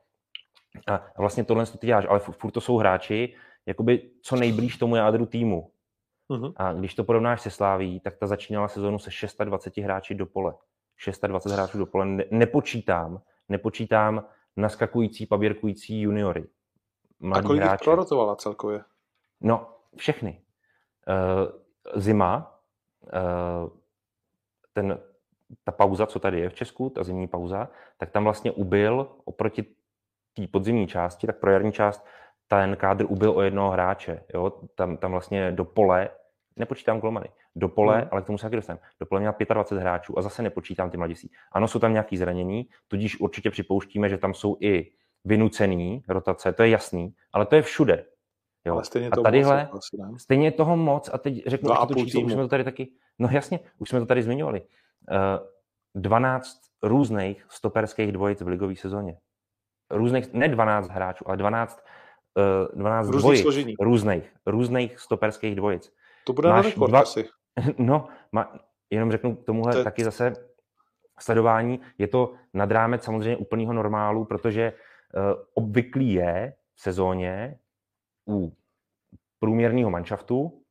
A a vlastně tohle to ty děláš, ale furt to jsou hráči, jakoby co nejblíž tomu jádru týmu. Mhm. A když to porovnáš se Sláví, tak ta začínala sezónu se 620 hráči do pole. 620 hráčů do pole. Ne- nepočítám, nepočítám naskakující, paběrkující juniory. A Mladý kolik jich hráče. prorotovala celkově? No, všechny. Uh, zima, uh, ten, ta pauza, co tady je v Česku, ta zimní pauza, tak tam vlastně ubyl oproti té podzimní části, tak pro jarní část ten kádr ubyl o jednoho hráče. Jo? Tam, tam vlastně do pole, nepočítám golmany, do pole, Hmm. ale k tomu se taky dostaneme, do pole měl 25 hráčů a zase nepočítám ty mladiství. Ano, jsou tam nějaký zranění, tudíž určitě připouštíme, že tam jsou i vynucený rotace, to je jasný, ale to je všude. Jo. Ale stejně a tadyhle, moc, asi stejně je toho moc a teď řeknu a to číslo, už jsme to tady taky, no jasně, už jsme to tady zmiňovali. Uh, 12 různých stoperských dvojic v ligové sezóně. Různých, ne 12 hráčů, ale 12, uh, 12 V různých dvojic. složení. Různých, různých stoperských dvojic. To bude na Máš rekord dva- asi. [laughs] No, ma, jenom řeknu k tomuhle To je- taky zase sledování. Je to nad rámec samozřejmě úplného normálu, protože uh, obvyklý je v sezóně u průměrného manšaftu,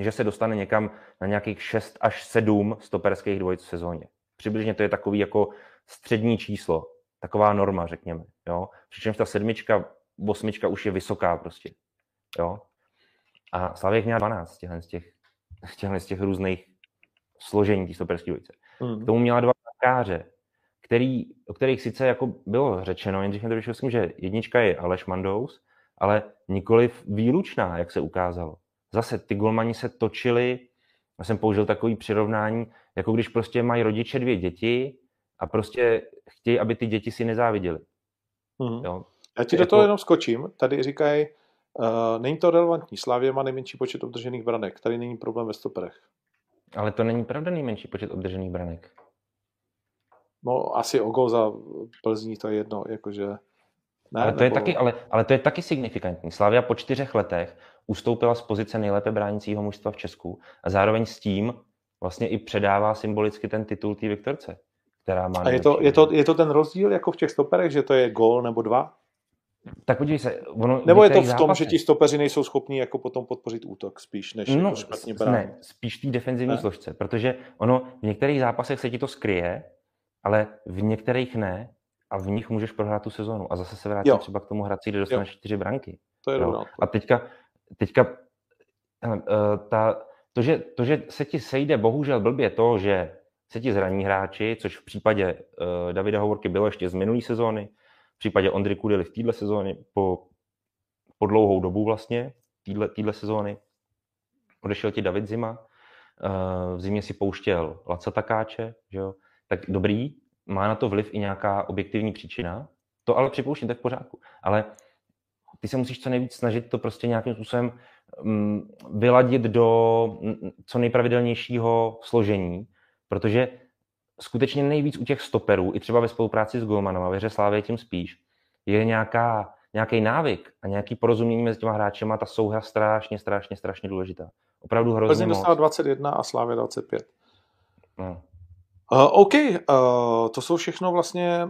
že se dostane někam na nějakých 6 až 7 stoperských dvojic v sezóně. Přibližně to je takový jako střední číslo, taková norma, řekněme. Jo? Přičemž ta sedmička, osmička už je vysoká prostě. Jo? A Slavěk měl 12 těchhle z těch, těchhle z těch různých složení té stoperské dvojice. K Mhm. tomu měla dva brankáře, který, o kterých sice jako bylo řečeno, Jindřich Nedovišovským, že jednička je Aleš Mandous, ale nikoli výlučná, jak se ukázalo. Zase ty golmani se točili, já jsem použil takový přirovnání, jako když prostě mají rodiče dvě děti a prostě chtějí, aby ty děti si nezáviděly. Mhm. Jo? Já ti Jako- do toho jenom skočím. Tady říkají, uh, není to relevantní. Slávě má nejmenší počet obdržených branek. Tady není problém ve stoperech. Ale to není pravda nejmenší počet obdržených branek. No, asi o gol za Plzní to je jedno, jakože... Ne, ale, to je nebo- taky, ale, ale to je taky signifikantní. Slavia po čtyřech letech ustoupila z pozice nejlépe bránícího mužstva v Česku a zároveň s tím vlastně i předává symbolicky ten titul té Viktorce, která má A je to, je, to, je to ten rozdíl jako v těch stoperech, že to je gol nebo dva? Tak podívej se, ono Nebo je to v tom, zápasech- že ti stopeři nejsou schopní jako potom podpořit útok spíš, než no, jako špatně bránit? ne, spíš té defenzivní Ne? složce, protože ono v některých zápasech se ti to skryje, ale v některých ne a v nich můžeš prohrát tu sezonu a zase se vrátím Jo. třeba k tomu Hradci, kde dostaneš čtyři branky. To je Jo. A teďka, teďka hele, eh, ta, to, že, to, že se ti sejde bohužel blbě to, že se ti zraní hráči, což v případě uh, Davida Hovorky bylo ještě z minulé sezóny, v případě Ondry Kudely v téhle sezóně po, po dlouhou dobu vlastně, téhle sezóny, odešel ti David Zima, v zimě si pouštěl Laca Takáče, že jo? tak dobrý, má na to vliv i nějaká objektivní příčina, to ale připouštím, tak v pořádku. Ale ty se musíš co nejvíc snažit to prostě nějakým způsobem mm, vyladit do co nejpravidelnějšího složení, protože skutečně nejvíc u těch stoperů, i třeba ve spolupráci s Golmanem, a věře Slávě tím spíš, je nějaká, nějaký návyk a nějaký porozumění mezi těma hráči a ta souhra strašně, strašně, strašně důležitá. Opravdu hrozně Plzeň dostala 21 a Slávě 25. No. Uh, OK, uh, to jsou všechno vlastně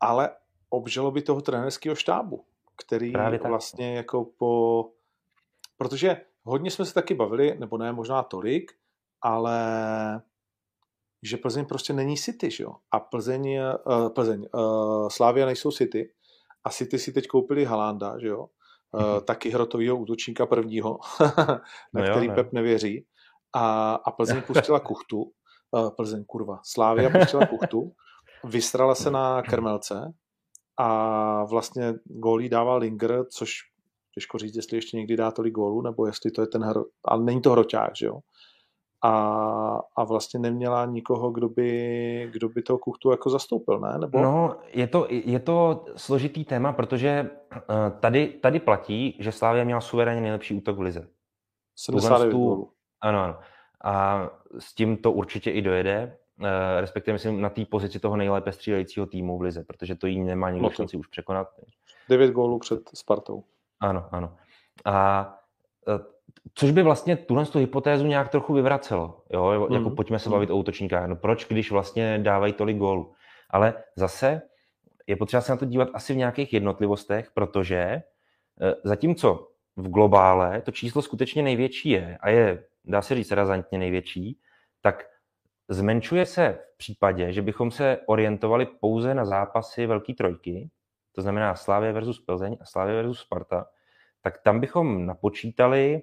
ale obžaloby toho trenerského štábu, který vlastně jako po... Protože hodně jsme se taky bavili, nebo ne možná tolik, ale že Plzeň prostě není City, že jo? A Plzeň, uh, Plzeň, uh, Slávia nejsou City a City si teď koupili Halanda, že jo? Uh, mm-hmm. taky hrotovýho útočníka prvního, [laughs] na no který jo, ne. Pep nevěří. A, a Plzeň [laughs] pustila kuchtu, uh, Plzeň, kurva, Slávia pustila kuchtu, vystrala se na krmelce a vlastně gólí dával Linger, což těžko říct, jestli ještě někdy dá tolik gólů, nebo jestli to je ten hro, ale není to hroťák, že jo? A, a vlastně neměla nikoho, kdo by, kdo by toho kuchtu jako zastoupil, ne? Nebo... No, je to, je to složitý téma, protože eh, tady, tady platí, že Slávia měla suverénně nejlepší útok v lize. 79 gólů. Ano, ano. A s tím to určitě i dojede. Eh, respektive myslím na té pozici toho nejlépe střílejícího týmu v lize, protože to jí nemá nikdo okay. šanci už překonat. 9 gólů před Spartou. Ano, ano. A eh, což by vlastně tuhle tu hypotézu nějak trochu vyvracelo. Jo? Jako mm. pojďme se bavit mm. o útočníkách. No proč, když vlastně dávají tolik gólů? Ale zase je potřeba se na to dívat asi v nějakých jednotlivostech, protože eh, zatímco v globále to číslo skutečně největší je a je, dá se říct, razantně největší, tak Zmenšuje se v případě, že bychom se orientovali pouze na zápasy velké trojky, to znamená Slávě versus Plzeň a Slávě versus Sparta, tak tam bychom napočítali,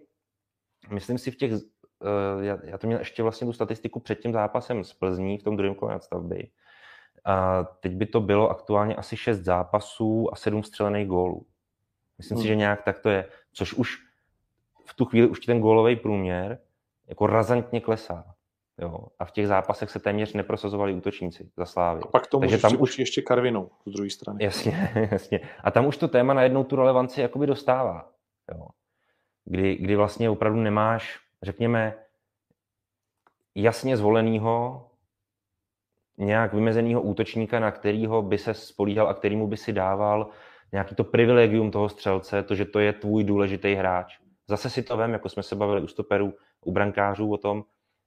myslím si v těch, eh, já, já to měl ještě vlastně tu statistiku před tím zápasem s Plzní v tom druhém kole nadstavby, a teď by to bylo aktuálně asi 6 zápasů a 7 střelených gólů. Myslím hmm. si, že nějak tak to je, což už v tu chvíli už ti ten gólový průměr jako razantně klesá. Jo. A v těch zápasech se téměř neprosazovali útočníci za Slávy. A pak to Takže tam už ještě Karvinou z druhé strany. Jasně, [laughs] jasně. A tam už to téma najednou tu relevanci jakoby dostává. Jo. Kdy, kdy vlastně opravdu nemáš, řekněme, jasně zvoleného, nějak vymezeného útočníka, na kterého by se spolíhal a kterýmu by si dával nějaký to privilegium toho střelce, to, že to je tvůj důležitý hráč. Zase si to vem, jako jsme se bavili u stoperů, u brankářů o tom,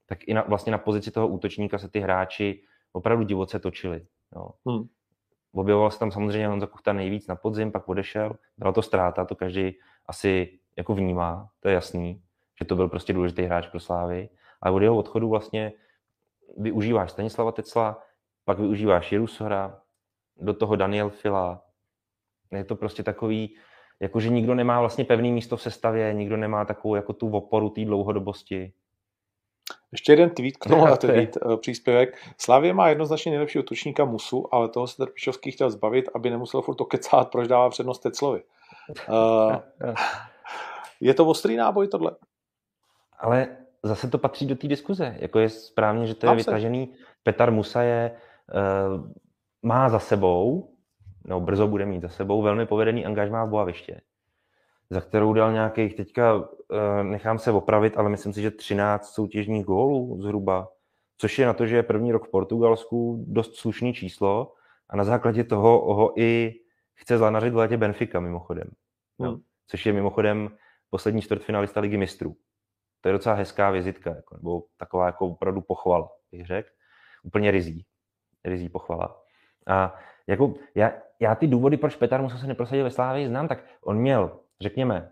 tak i na, vlastně na pozici toho útočníka se ty hráči opravdu divoce točili. Jo. Hmm. Objevoval se tam samozřejmě Honza Kuchta nejvíc na podzim, pak odešel. Byla to ztráta, to každý asi jako vnímá, to je jasný, že to byl prostě důležitý hráč pro Slávy. Ale od jeho odchodu vlastně využíváš Stanislava Tecla, pak využíváš Jerusora, do toho Daniel Fila. Je to prostě takový, jakože nikdo nemá vlastně pevný místo v sestavě, nikdo nemá takovou jako tu oporu té dlouhodobosti. Ještě jeden tweet k tomu, tweet, uh, příspěvek. Slavě má jednoznačně nejlepší útočníka Musu, ale toho se Trpišovský chtěl zbavit, aby nemusel furt to kecát, proč dává přednost Teclovi. Uh, [laughs] je to ostrý náboj tohle? Ale zase to patří do té diskuze. Jako je správně, že to je Mám vytažený. Petar Musa je, uh, má za sebou, no brzo bude mít za sebou, velmi povedený angažmá v Boaviště za kterou dal nějakých, teďka eh, nechám se opravit, ale myslím si, že 13 soutěžních gólů zhruba, což je na to, že je první rok v Portugalsku dost slušný číslo a na základě toho ho i chce zlanařit v létě Benfica mimochodem. Hmm. No, což je mimochodem poslední čtvrtfinalista ligy mistrů. To je docela hezká vizitka, jako, nebo taková jako opravdu pochvala, bych řekl. Úplně rizí. Rizí pochvala. A jako já, já ty důvody, proč Petar musel se neprosadit ve Slávii, znám, tak on měl řekněme,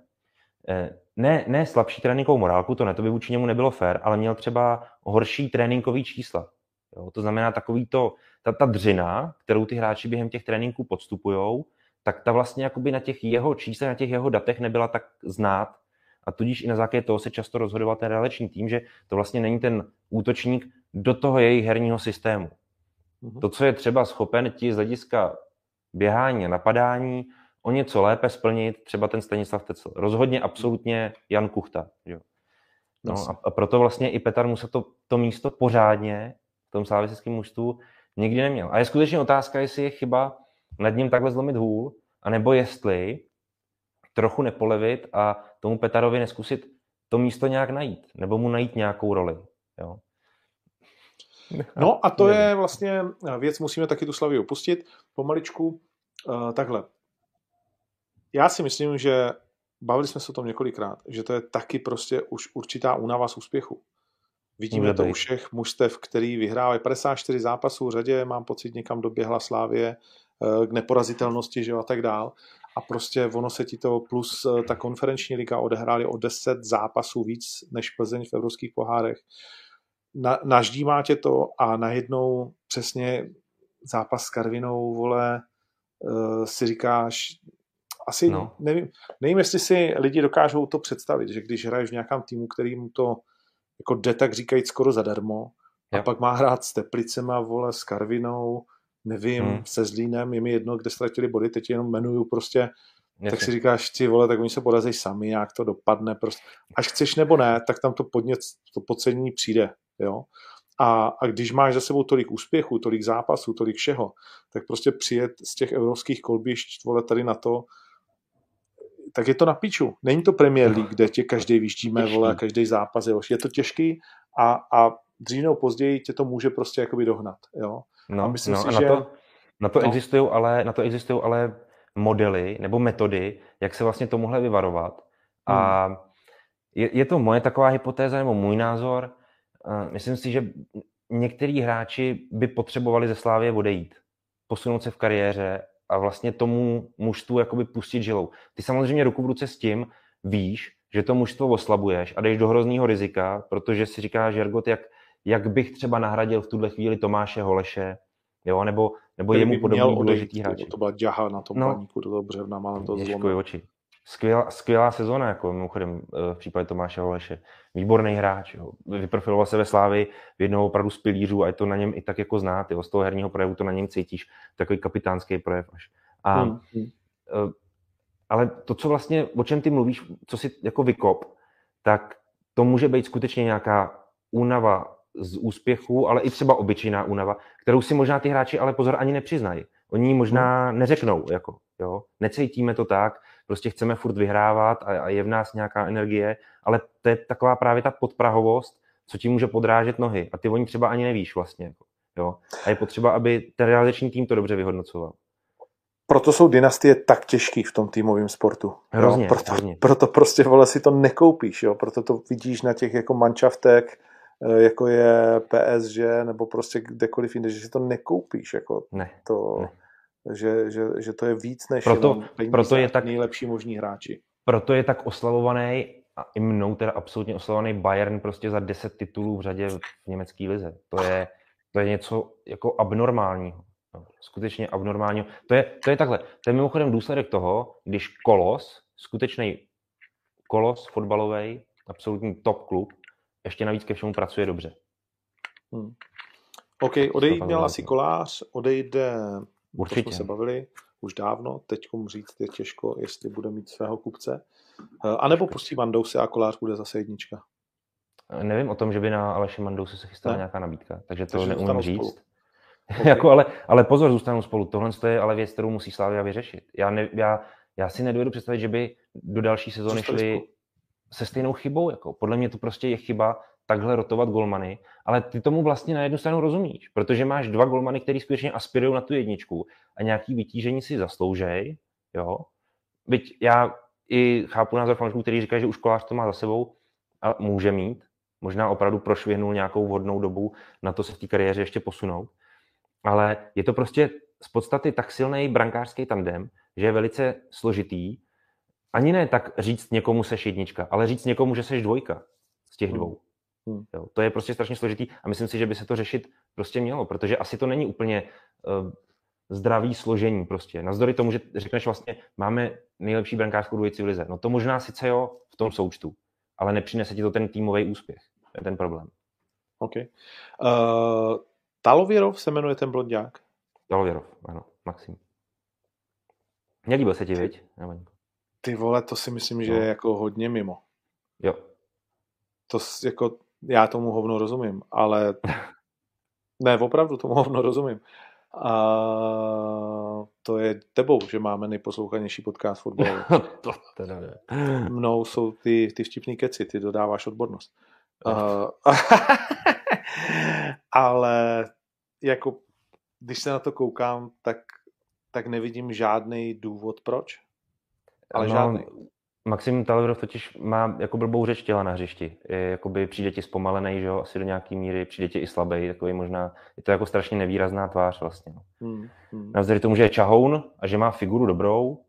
eh, ne, ne slabší tréninkovou morálku, to ne, to by vůči němu nebylo fér, ale měl třeba horší tréninkový čísla. Jo? To znamená takový to, ta, ta dřina, kterou ty hráči během těch tréninků podstupují, tak ta vlastně jakoby na těch jeho číslech, na těch jeho datech nebyla tak znát. A tudíž i na základě toho se často rozhodoval ten realiční tým, že to vlastně není ten útočník do toho jejich herního systému. Mm-hmm. To, co je třeba schopen ti z hlediska běhání a napadání, o něco lépe splnit třeba ten Stanislav Tecel. Rozhodně absolutně Jan Kuchta. Jo. No, a, a proto vlastně i Petar Musa to, to místo pořádně v tom slávistickém mužstvu nikdy neměl. A je skutečně otázka, jestli je chyba nad ním takhle zlomit hůl, anebo jestli trochu nepolevit a tomu Petarovi neskusit to místo nějak najít, nebo mu najít nějakou roli. Jo. No a to je vlastně věc, musíme taky tu Slavii opustit pomaličku. Uh, takhle. Já si myslím, že bavili jsme se o tom několikrát, že to je taky prostě už určitá únava z úspěchu. Vidíme to u všech mužstev, který vyhrávají 54 zápasů v řadě, mám pocit, někam doběhla Slávě eh, k neporazitelnosti že a tak dál. A prostě ono se ti to plus eh, ta konferenční liga odehráli o 10 zápasů víc než Plzeň v evropských pohárech. Na, naždímá tě to a najednou přesně zápas s Karvinou, vole, uh, si říkáš, asi no. nevím, nevím, jestli si lidi dokážou to představit, že když hraješ v nějakém týmu, který mu to jako jde tak říkají skoro zadarmo, a jo. pak má hrát s Teplicema, vole, s Karvinou, nevím, hmm. se Zlínem, je mi jedno, kde ztratili body, teď jenom jmenuju prostě, Jasně. tak si říkáš, ty vole, tak oni se porazí sami, jak to dopadne, prostě. Až chceš nebo ne, tak tam to podnět, to podcenění přijde, jo. A, a když máš za sebou tolik úspěchů, tolik zápasů, tolik všeho, tak prostě přijet z těch evropských kolbišť, vole, tady na to, tak je to na piču. Není to Premier League, kde tě každý vyštíme, vole, každý zápas, jo. Je to těžký a, a dřív nebo později tě to může prostě jakoby dohnat, jo. No, a myslím no, si, a na že... To, na to, no. existují ale, na to existují ale modely nebo metody, jak se vlastně tomuhle vyvarovat. Hmm. A je, je to moje taková hypotéza nebo můj názor. Myslím si, že některý hráči by potřebovali ze Slávě odejít, posunout se v kariéře a vlastně tomu mužstvu jakoby pustit žilou. Ty samozřejmě ruku v ruce s tím víš, že to mužstvo oslabuješ a jdeš do hrozného rizika, protože si říkáš, Žergot, jak, jak bych třeba nahradil v tuhle chvíli Tomáše Holeše, jo, nebo, nebo jemu podobný důležitý hráč. To byla děha na tom no, paníku, to toho břevna, málem to zlomil. oči. Skvělá, skvělá sezóna, jako mimochodem eh, v případě Tomáše Holeše. Výborný hráč, jo. vyprofiloval se ve Slávy v jednou opravdu z pilířů a je to na něm i tak jako znát, jo. z toho herního projevu to na něm cítíš, takový kapitánský projev až. A, hmm. hmm. Eh, ale to, co vlastně, o čem ty mluvíš, co si jako vykop, tak to může být skutečně nějaká únava z úspěchu, ale i třeba obyčejná únava, kterou si možná ty hráči ale pozor ani nepřiznají. Oni možná hmm. neřeknou, jako, jo, necítíme to tak, prostě chceme furt vyhrávat a, a je v nás nějaká energie, ale to je taková právě ta podprahovost, co ti může podrážet nohy a ty oni třeba ani nevíš vlastně. Jako, jo. A je potřeba, aby ten realizační tým to dobře vyhodnocoval. Proto jsou dynastie tak těžký v tom týmovém sportu. Hrozně, jo? Proto, hrozně. proto prostě vole si to nekoupíš, jo? proto to vidíš na těch jako manšaftek, jako je PSG nebo prostě kdekoliv jinde, že si to nekoupíš. Jako ne, to, ne že, že, že to je víc než proto, proto je tak, nejlepší možní hráči. Proto je tak oslavovaný a i mnou teda absolutně oslavovaný Bayern prostě za 10 titulů v řadě v německé lize. To je, to je něco jako abnormálního. No, skutečně abnormálního. To je, to je takhle. To je mimochodem důsledek toho, když Kolos, skutečný Kolos fotbalový, absolutní top klub, ještě navíc ke všemu pracuje dobře. Hmm. OK, odejít měl asi kolář, odejde Určitě. To jsme se bavili už dávno, teď říct je těžko, jestli bude mít svého kupce. Eh, a nebo pustí Mandouse a Kolář bude zase jednička. Nevím o tom, že by na Aleši Mandouse se chystala ne. nějaká nabídka, takže to takže neumím říct. [laughs] Okay. jako, ale, ale pozor, zůstanou spolu. Tohle je ale věc, kterou musí Slávia vyřešit. Já, ne, já, já si nedovedu představit, že by do další sezóny šli spolu. Se stejnou chybou. Jako. Podle mě to prostě je chyba takhle rotovat golmany, ale ty tomu vlastně na jednu stranu rozumíš, protože máš dva golmany, který skutečně aspirují na tu jedničku a nějaký vytížení si zasloužej, jo. Byť já i chápu názor fanoušků, který říká, že už kolář to má za sebou a může mít, možná opravdu prošvihnul nějakou vhodnou dobu na to se v té kariéře ještě posunout, ale je to prostě z podstaty tak silný brankářský tandem, že je velice složitý, ani ne tak říct někomu seš jednička, ale říct někomu, že seš dvojka z těch hmm. dvou. Hmm. Jo, to je prostě strašně složitý a myslím si, že by se to řešit prostě mělo, protože asi to není úplně uh, zdravý složení prostě. Navzdory tomu, že řekneš vlastně, máme nejlepší brankářskou dvojici v lize. No to možná sice jo v tom součtu, ale nepřinese ti to ten týmový úspěch. To je ten problém. OK. Uh, Talověrov se jmenuje ten blondák? Talověrov, ano, Maxim. Nelíbil se ti, viď? Ty vole, to si myslím, že no. je jako hodně mimo. Jo, to jako, já tomu hovno rozumím, ale [laughs] ne, opravdu tomu hovno rozumím. A to je tebou, že máme nejposlouchanější podcast fotbalu. [laughs] to teda ne. Mnou jsou ty, ty vtipný keci, ty dodáváš odbornost. Uh, [laughs] ale jako, když se na to koukám, tak, tak nevidím žádný důvod, proč. Ale no, žádný. Maxim Talverov totiž má jako blbou řeč těla na hřišti. Je, jakoby přijde ti zpomalený, že jo, asi do nějaký míry, přijde ti i slabý, takový možná, je to jako strašně nevýrazná tvář vlastně. No. Hmm, hmm. Navzdory tomu, že je čahoun a že má figuru dobrou,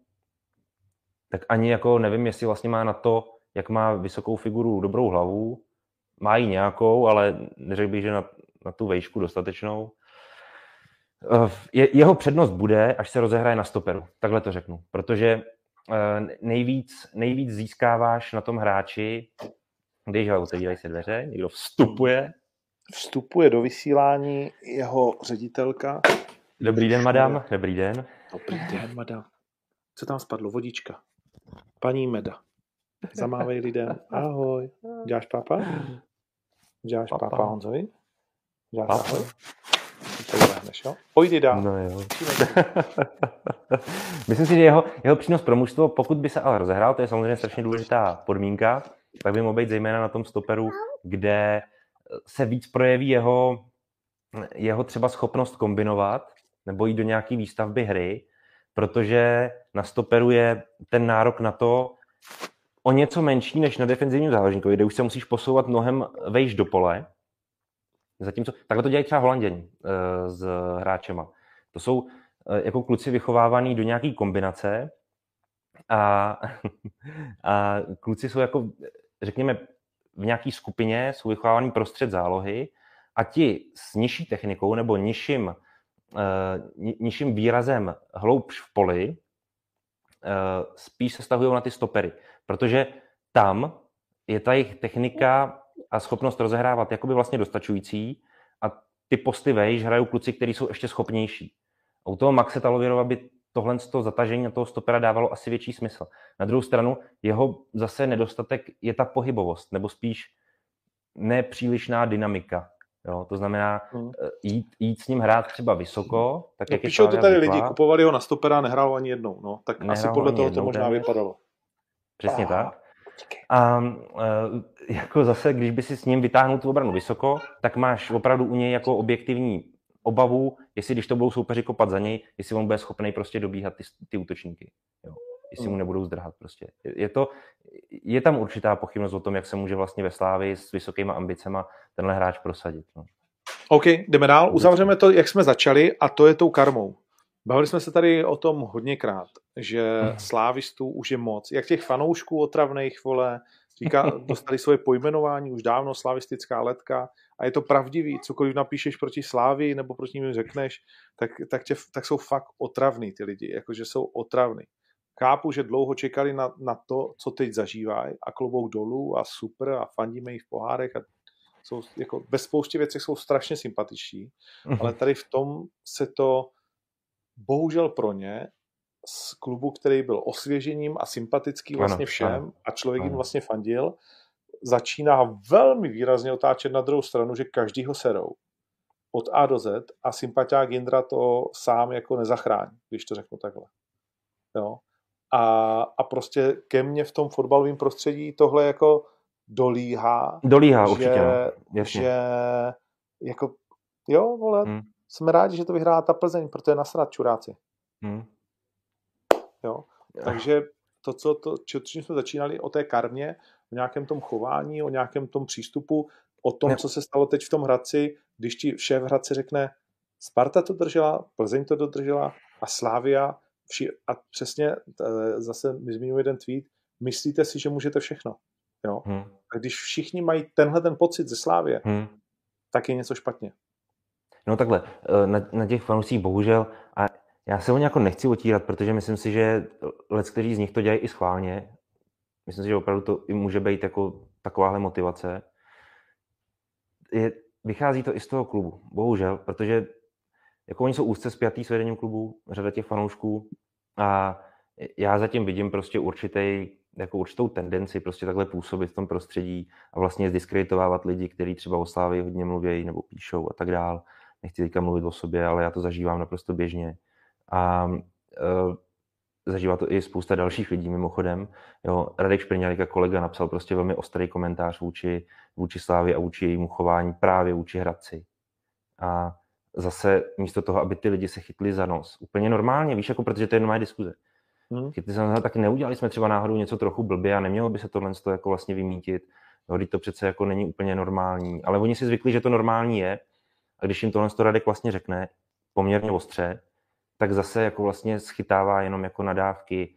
tak ani jako nevím, jestli vlastně má na to, jak má vysokou figuru dobrou hlavu, má ji nějakou, ale neřekl bych, že na, na tu vejšku dostatečnou. Eh, je, jeho přednost bude, až se rozehraje na stoperu, takhle to řeknu, protože nejvíc, nejvíc získáváš na tom hráči, když ho otevírají se dveře, někdo vstupuje. Vstupuje do vysílání jeho ředitelka. Dobrý den, madam. Dobrý den. Dobrý den, madam. Co tam spadlo? Vodička. Paní Meda. Zamávej lidem. Ahoj. Děláš pápa? Děláš pápa, pápa Honzovi? Děláš pápa. Ahoj? to jo? Pojdi dál. No jo. [laughs] Myslím si, že jeho, jeho přínos pro mužstvo, pokud by se ale rozehrál, to je samozřejmě strašně důležitá podmínka, tak by mohl být zejména na tom stoperu, kde se víc projeví jeho, jeho třeba schopnost kombinovat nebo jít do nějaké výstavby hry, protože na stoperu je ten nárok na to o něco menší než na defenzivním záložníkovi, kde už se musíš posouvat mnohem vejš do pole, Zatímco takhle to dělají třeba Holanděni uh, s hráčema. To jsou uh, jako kluci vychovávaný do nějaký kombinace a, [laughs] a kluci jsou jako, řekněme, v nějaké skupině, jsou vychovávaný prostřed zálohy a ti s nižší technikou nebo nižším, uh, nižším výrazem hloubš v poli spíš se stahují na ty stopery, protože tam je ta jejich technika a schopnost rozehrávat jakoby vlastně dostačující a ty posty vejš hrajou kluci, kteří jsou ještě schopnější. A u toho Maxe Talovirova by tohle z toho zatažení na toho stopera dávalo asi větší smysl. Na druhou stranu jeho zase nedostatek je ta pohybovost, nebo spíš nepřílišná dynamika. Jo, to znamená hmm. Eh, jít, jít s ním hrát třeba vysoko. Tak no, jak píšou to tady lidi, kupovali ho na stopera nehrál ani jednou. No. Tak nehrál asi podle toho to možná vypadalo. Přesně ah. tak. A e, jako zase, když by si s ním vytáhnul tu obranu vysoko, tak máš opravdu u něj jako objektivní obavu, jestli když to budou soupeři kopat za něj, jestli on bude schopný prostě dobíhat ty, ty útočníky. Jo. Jestli mu hmm. nebudou zdrhat prostě. Je, to, je tam určitá pochybnost o tom, jak se může vlastně ve Slávi s vysokýma ambicema tenhle hráč prosadit. No. OK, jdeme dál. Uzavřeme to, jak jsme začali, a to je tou karmou. Bavili jsme se tady o tom hodněkrát, že mhm. slávistů už je moc. Jak těch fanoušků otravných, vole, říká, [laughs] dostali svoje pojmenování už dávno, slavistická letka, a je to pravdivý, cokoliv napíšeš proti Slávi nebo proti ním řekneš, tak, tak, tě, tak jsou fakt otravný ty lidi, jakože jsou otravný. Chápu, že dlouho čekali na, na to, co teď zažívají a klobouk dolů a super a fandíme jich v pohárech a jsou, jako, ve spoustě věcech jsou strašně sympatiční, mhm. ale tady v tom se to bohužel pro ně z klubu, který byl osvěžením a sympatický vlastně všem ano, a člověk jim vlastně fandil, začíná velmi výrazně otáčet na druhou stranu, že každý ho serou od A do Z a sympatiák Jindra to sám jako nezachrání, když to řeknu takhle. Jo? A, a prostě ke mně v tom fotbalovém prostředí tohle jako dolíhá. Dolíhá že, určitě, no. že jako jo, vole, hmm jsme rádi, že to vyhrála ta Plzeň, protože nasrat čuráci. Hmm. Jo? Takže to, co, to, čím jsme začínali o té karmě, o nějakém tom chování, o nějakém tom přístupu, o tom, ne. co se stalo teď v tom Hradci, když ti šéf Hradci řekne, Sparta to držela, Plzeň to dodržela a Slávia, vši, a přesně zase mi zmiňuji jeden tweet, myslíte si, že můžete všechno. Jo? Hmm. A když všichni mají tenhle ten pocit ze Slávě, hmm. tak je něco špatně. No takhle, eh, na, na těch fanoušcích bohužel, a já se o ně jako nechci otírat, protože myslím si, že let, kteří z nich to dělají i schválně, myslím si, že opravdu to i může být jako takováhle motivace. Je, vychází to i z toho klubu, bohužel, protože jako oni jsou úzce spjatý s vedením klubu, řada těch fanoušků a já zatím vidím prostě určitý jako určitou tendenci prostě takhle působit v tom prostředí a vlastně zdiskreditovávat lidi, kteří třeba o Slávě hodně mluví nebo píšou a tak dál. Nechci teďka mluvit o sobě, ale já to zažívám naprosto běžně. A uh, zažívá to i spousta dalších lidí mimochodem. Jo, Radek Šprňálek a kolega napsal prostě velmi ostrý komentář vůči, vůči Slávě a vůči jejímu chování právě vůči Hradci. A zase místo toho, aby ty lidi se chytli za nos. Úplně normálně, víš, jako protože to je normální diskuze. Hmm. Chytli se tak neudělali jsme třeba náhodou něco trochu blbě a nemělo by se tohle jako vlastně vymítit. No, to přece jako není úplně normální. Ale oni si zvykli, že to normální je. A když jim tohle Radek vlastně řekne poměrně ostře, tak zase jako vlastně schytává jenom jako nadávky,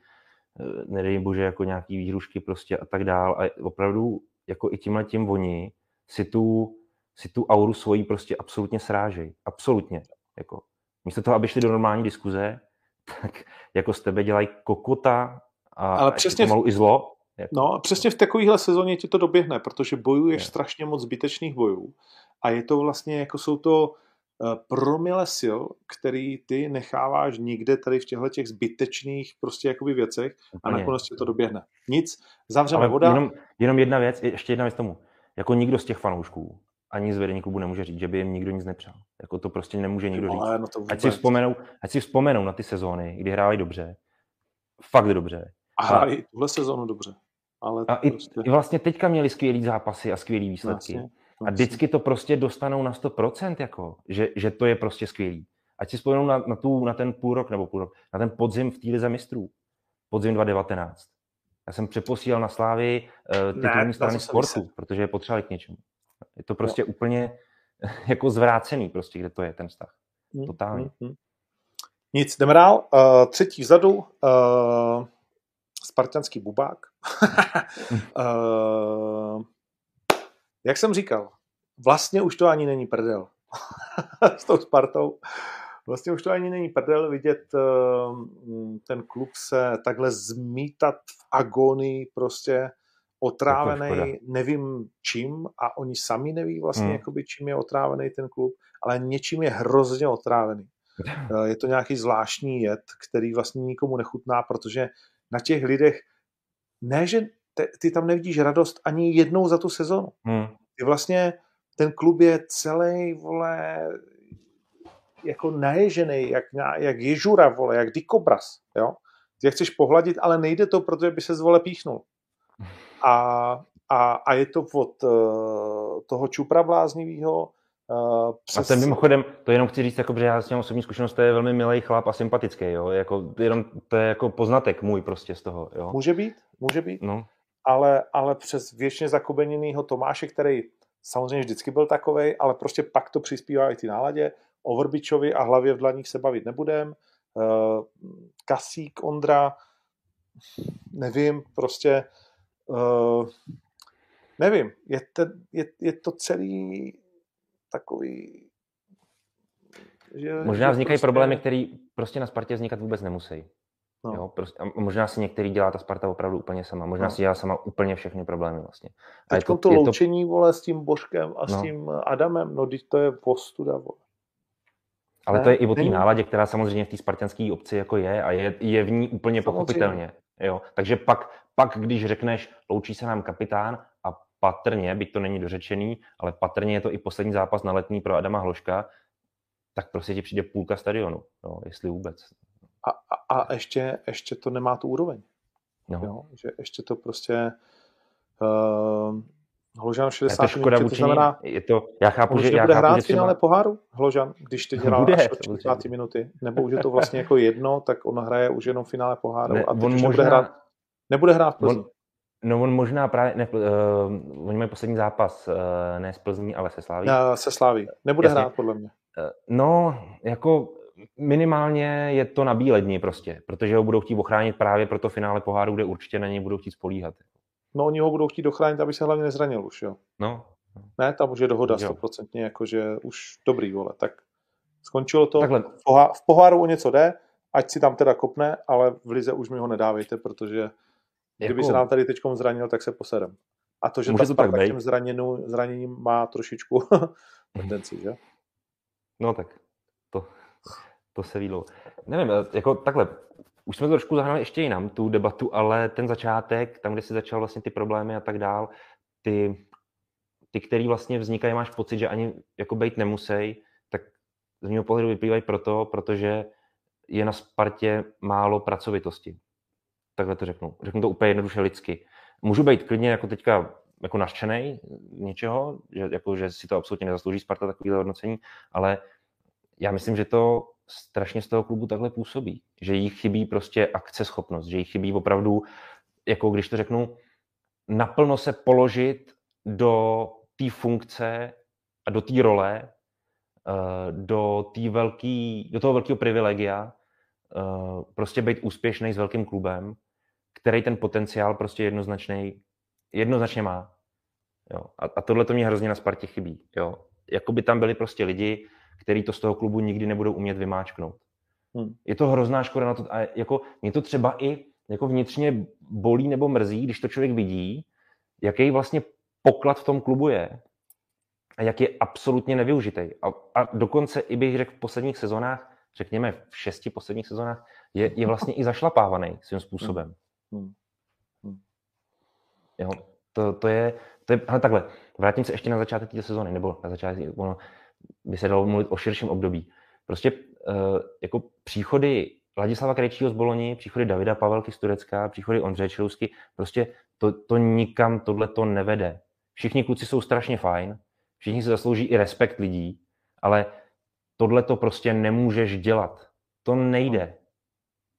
eh, nedej bože jako nějaký výhrušky prostě a tak dál. A opravdu jako i tímhle tím oni si tu, si tu auru svojí prostě absolutně srážejí. Absolutně. Jako. Místo toho, aby šli do normální diskuze, [laughs] tak jako z tebe dělají kokota a Ale přesně pomalu v... i zlo. Jako. No, přesně v takovéhle sezóně ti to doběhne, protože bojuješ je. strašně moc zbytečných bojů a je to vlastně, jako jsou to promile sil, který ty necháváš někde tady v těchto těch zbytečných prostě jakoby věcech a nakonec tě to doběhne. Nic, zavřeme Ale voda. Jenom, jenom jedna věc, ještě jedna věc tomu. Jako nikdo z těch fanoušků ani z vedení klubu nemůže říct, že by jim nikdo nic nepřál. Jako to prostě nemůže nikdo říct. No, to ať, si vzpomenou, ať si vzpomenou na ty sezóny, kdy hráli dobře. Fakt dobře. A hráli tuhle sezónu dobře. Ale a prostě... i, i vlastně teďka měli skvělý zápasy a skvělý výsledky. Vlastně. A vždycky to prostě dostanou na 100%, jako, že, že to je prostě skvělý. Ať si vzpomenou na, na, tu, na ten půl rok nebo půl rok, na ten podzim v té lize mistrů. Podzim 2019. Já jsem přeposílal na Slávy uh, titulní strany sportu, se... protože je potřebovali k něčemu. Je to prostě no. úplně [laughs] jako zvrácený, prostě, kde to je ten vztah. Hmm, Totálně. Hmm, hmm. Nic, jdeme dál. Uh, třetí vzadu, uh, spartanský bubák. uh, [laughs] jak jsem říkal, vlastně už to ani není prdel [laughs] s tou Spartou. Vlastně už to ani není prdel vidět uh, ten klub se takhle zmítat v agonii prostě otrávený, nevím čím a oni sami neví vlastně, hmm. jakoby, čím je otrávený ten klub, ale něčím je hrozně otrávený. Uh, je to nějaký zvláštní jed, který vlastně nikomu nechutná, protože na těch lidech, ne, že te, ty tam nevidíš radost ani jednou za tu sezonu. Hmm. Ty vlastně, ten klub je celý, vole, jako naježený, jak, jak ježura, vole, jak dikobraz, jo. Ty chceš pohladit, ale nejde to, protože by se zvole píchnul. A, a, a je to od uh, toho čupra bláznivého, Uh, přes... A ten mimochodem, to jenom chci říct, jako, že já s ním osobní zkušenost, to je velmi milý chlap a sympatický, jo? Jako, jenom, to je jako poznatek můj prostě z toho. Jo? Může být, může být. No ale, ale přes věčně zakobeněnýho Tomáše, který samozřejmě vždycky byl takový, ale prostě pak to přispívá i ty náladě. O Vrbičovi a hlavě v dlaních se bavit nebudem. Uh, Kasík, Ondra, nevím, prostě uh, nevím, je, ten, je, je to celý takový že, Možná vznikají prostě... problémy, které prostě na Spartě vznikat vůbec nemusí. No. Jo, prostě, a možná si některý dělá ta Sparta opravdu úplně sama. Možná no. si dělá sama úplně všechny problémy vlastně. A Teď to, to loučení, to... vole, s tím Božkem a no. s tím Adamem, no teď to je postuda, vole. Ale ne, to je i o té náladě, která samozřejmě v té spartanské obci jako je a je, je v ní úplně samozřejmě. pochopitelně. Jo? Takže pak, pak, když řekneš, loučí se nám kapitán a patrně, byť to není dořečený, ale patrně je to i poslední zápas na letní pro Adama Hloška, tak prostě ti přijde půlka stadionu, jo, jestli vůbec a, a, a ještě, ještě to nemá tu úroveň. No. Jo, že ještě to prostě uh, Hložan 60 je to škoda minut, to znamená, je to, já chápu, že, já bude chápu, hrát že finále poháru Hložan, když teď [laughs] hrál bude, až 40 minuty, nebo už je to vlastně jako jedno, tak on hraje už jenom finále poháru ne, a teď on možná, nebude hrát, nebude hrát v Plzni. On, no on možná právě, ne, uh, oni mají poslední zápas, uh, ne s Plzní, ale se Sláví. Já, se Sláví, nebude Jasně. hrát podle mě. Uh, no, jako minimálně je to na bílé dní prostě, protože ho budou chtít ochránit právě pro to finále poháru, kde určitě na něj budou chtít spolíhat. No oni ho budou chtít ochránit, aby se hlavně nezranil už, jo. No. Ne, tam už je dohoda stoprocentně, jakože už dobrý, vole, tak skončilo to. Takhle. V poháru o něco jde, ať si tam teda kopne, ale v lize už mi ho nedávejte, protože kdyby jako... se nám tady teď zranil, tak se posedem. A to, že Může ta to tak tím zraněnou, zraněním má trošičku [laughs] tendenci, že? No tak to To se vílo. Nevím, jako takhle, už jsme to trošku zahrali ještě jinam, tu debatu, ale ten začátek, tam, kde si začal vlastně ty problémy a tak dál, ty, ty který vlastně vznikají, máš pocit, že ani jako být nemusí, tak z mého pohledu vyplývají proto, protože je na Spartě málo pracovitosti. Takhle to řeknu. Řeknu to úplně jednoduše lidsky. Můžu být klidně jako teďka jako naštěnej něčeho, že, jako, že si to absolutně nezaslouží Sparta takovýhle hodnocení, ale já myslím, že to strašně z toho klubu takhle působí. Že jí chybí prostě akceschopnost, že jí chybí opravdu, jako když to řeknu, naplno se položit do té funkce a do té role, eh, do, tý velký, do toho velkého privilegia, eh, prostě být úspěšný s velkým klubem, který ten potenciál prostě jednoznačný, jednoznačně má. Jo. A, a tohle to mě hrozně na Spartě chybí. Jo. Jakoby tam byli prostě lidi, který to z toho klubu nikdy nebudou umět vymáčknout. Hmm. Je to hrozná škoda na to. A jako, mě to třeba i jako vnitřně bolí nebo mrzí, když to člověk vidí, jaký vlastně poklad v tom klubu je a jak je absolutně nevyužitý. A, a dokonce i bych řekl v posledních sezónách, řekněme v šesti posledních sezónách, je, je vlastně i zašlapávaný svým způsobem. Hmm. Hmm. Jo, to, to je, to je, ale takhle, vrátím se ještě na začátek té sezóny, nebo na začátek, ono, by se dalo mluvit o širším období. Prostě uh, jako příchody Ladislava Krejčího z Boloni, příchody Davida Pavelky z Turecka, příchody Ondřeje Čelousky, prostě to, to nikam tohle to nevede. Všichni kluci jsou strašně fajn, všichni si zaslouží i respekt lidí, ale tohle to prostě nemůžeš dělat. To nejde.